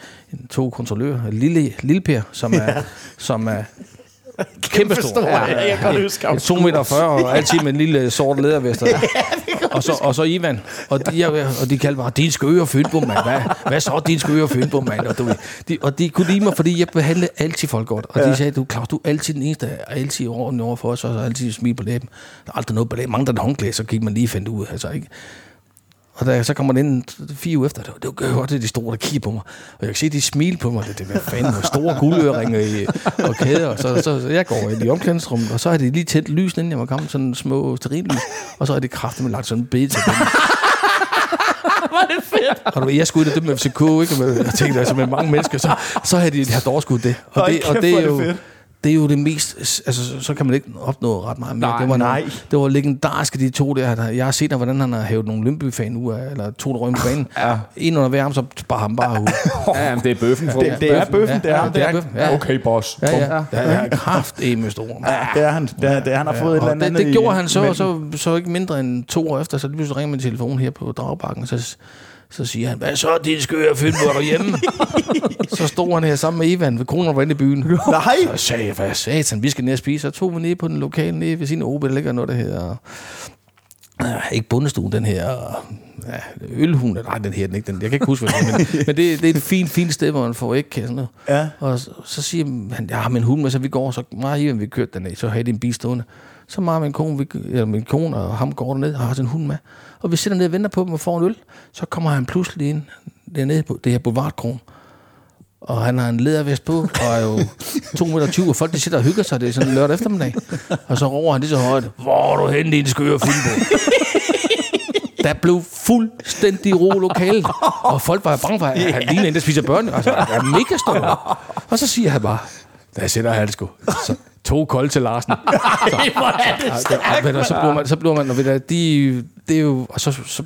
to kontrollører. Lille, Lille Per, som er, som er Kæmpe stor. stor, ja, jeg kan huske ham. 2 meter 40, og altid med en lille sort lædervest. og, så, og så Ivan. Og de, og de kaldte mig, din skøge og Fynbo, mand. Hvad, hvad så, din skøge og Fynbo, mand? Og, du, de, og de kunne lide mig, fordi jeg behandlede altid folk godt. Og de sagde, du Claus, du er altid den eneste, er altid ordentlig over for os, og altid smil på læben. Der er aldrig noget på læben. Mange, der er håndklæde, så gik man lige fandt ud. Altså, ikke? Og da jeg så kommer man ind fire uger efter, det var, det var godt, at de store, der kigger på mig. Og jeg kan se, at de smiler på mig. Det, det var fanden med store guldøringer i, og kæder. Så, så, så, jeg går ind i omklædningsrummet, og så har de lige tændt lys, inden jeg var kommet, sådan små sterillys. Og så har de kraftigt lagt sådan en bed til dem. Var det fedt? Og du jeg skulle ud og dømme FCK, ikke? Og jeg tænkte, altså med mange mennesker, så, så havde de haft overskud det. Og det, og det hvor er er jo, det fedt. Det er jo det mest, altså så- kan man ikke opnå ret meget mere. Nej, det var, nej. Nogle, det var legendariske, de to der. der- Jeg har set, hvordan han har hævet nogle Lyngby-fan ud af, eller to, der røg på banen. ja. En under hver arm, så bare ham bare ud. Ja, jamen, det er bøffen. Det, det er bøffen, det er ham det er der. bøffen. Ja, Okay, boss. Ja, ja. ja, ja. Kraft med stor. Ja, det er han. Det er, det er, han har fået et eller andet det, det i- gjorde han så, og så, så ikke mindre end to år efter, så lige pludselig ringer min telefon her på Dragbakken, så, så siger han, hvad så, din skøre fynd, hvor er du hjemme? så stod han her sammen med Ivan ved kroner var inde i byen. Nej! Så sagde jeg, hvad satan, vi skal ned og spise. Så tog vi ned på den lokale, nede ved sin OB, der ligger noget, der hedder... Uh, ikke bundestuen, den her... Ja, ølhund, nej, den her den ikke, den, jeg kan ikke huske, hvad den men, men det, det, er et fint, fint sted, hvor man får ikke sådan noget. Ja. Og så, så siger han, jeg har min hund med, så vi går, så og Ivan, vi kørte derned, så havde de en bil stående. Så og min kone, vi, eller min kone og ham går derned og har sin hund med. Og vi sidder ned og venter på dem og får en øl. Så kommer han pludselig ind dernede på det her Boulevardkron. Og han har en lædervest på, og er jo 2,20 meter, og folk de sidder og hygger sig. Det er sådan en lørdag eftermiddag. Og så råber han lige så højt, hvor er du henne, din skøre Fynbo? Der blev fuldstændig ro lokalet, og folk var bange for, at han ligner en, der spiser børn. Altså, han er mega stor. Og så siger han bare, der sætter han sgu. Så to kolde til Larsen. Så, så, så, så bliver man, så bliver man, og ved du, de, det er jo, og så, så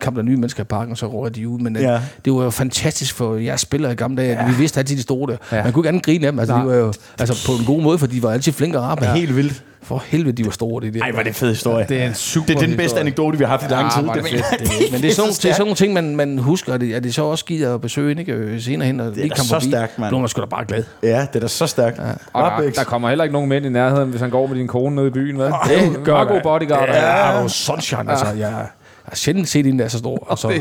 kom der nye mennesker i parken, og så rører de ud. Men ja. Ja. det var jo fantastisk for jeres spillere i gamle dage. Ja. Vi vidste altid, de stod der. Ja. Man kunne ikke andet grine af dem. Altså, de var jo, altså, på en god måde, for de var altid flinke og rappe. Ja. Helt vildt. For helvede, de var store, det der. Ej, var det en fed historie. Det er en super Det er den bedste historie. anekdote, vi har haft i lang Ja, tid. var det Det. Men det er sådan, så det er sådan nogle ting, man, man husker, at det, at det så også gider at besøge, ikke? Øh, senere hen, og er lige da så stærkt, mand. Bliver man sgu da bare glad. Ja, det er da så stærkt. Ja. Og der, der kommer heller ikke nogen mænd i nærheden, hvis han går med din kone nede i byen, vel? Ej, Det gør gør god det. bodyguard. Ja, Ja. ja. og sunshine, altså. Jeg har sjældent set en, der er så stor. Og, så,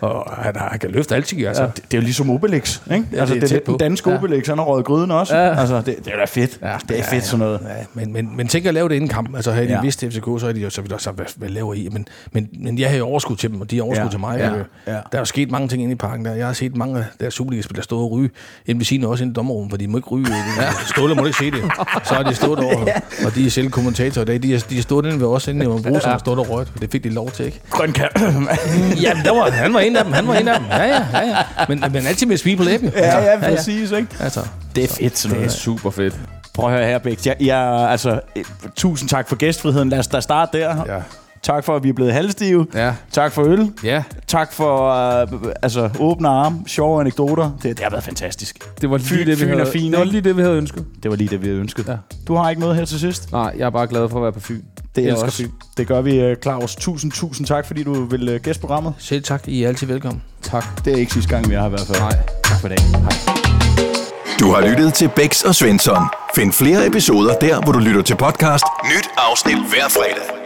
og han, han kan løfte altid, altså. Ja, det, det er jo ligesom Obelix, ikke? Ja, altså, det er det er den på. danske Ja. Obelix, han har røget gryden også. Ja. Altså, det, det er da fedt. Ja, det er fedt sådan noget. Ja, men, men, men tænk at lave det inden kamp. Altså havde de Ja. ja. vidst FCK, så havde de jo så ville også hvad, hvad laver I? Men, men, men jeg havde jo overskud til dem, og de har overskud Ja. til mig. Ja. Øh, Ja. Der er jo sket mange ting inde i parken der. Jeg har set mange af deres Superliga-spillere stå og ryge inde ved siden også inde i dommerrummet, for de må ikke ryge. Ja. Ståle må ikke se det. Så har de stået over, og de er selv kommentatorer i dag. De har, de har stået inde ved os inde i Brug, som har stået og røget. Det fik de lov til, ikke? Grøn kan. Jamen, der var, han var en af dem. Han var en af dem. Ja, ja, ja. ja. Men, men altid med smil på læben. ja, ja, præcis, ikke? Altså, Det er fedt sådan Det er super fedt. Prøv at høre her, Bæk. Jeg, jeg, altså, tusind tak for gæstfriheden. Lad os da starte der. Ja. Tak for, at vi er blevet halvstive. Ja. Tak for øl. Ja, Tak for uh, altså, åbne arme, sjove anekdoter. Det, det har været fantastisk. det var lige det, vi Fyn havde, fin, det var lige det, vi havde ønsket. Det var lige det, vi havde ønsket. Ja. Du har ikke noget her til sidst? Nej, jeg er bare glad for at være på Fyn. Det Jeg er elsker også. Fyn. Det gør vi, øh, Claus. Tusind, tusind tak, fordi du vil øh, gæste programmet. selv tak. I er altid velkommen. Tak. Det er ikke sidste gang, vi har hvert fald. Nej. Tak for i dag. Hej. Du har lyttet til Bæks og Svensson. Find flere episoder der, hvor du lytter til podcast. Nyt afsnit hver fredag.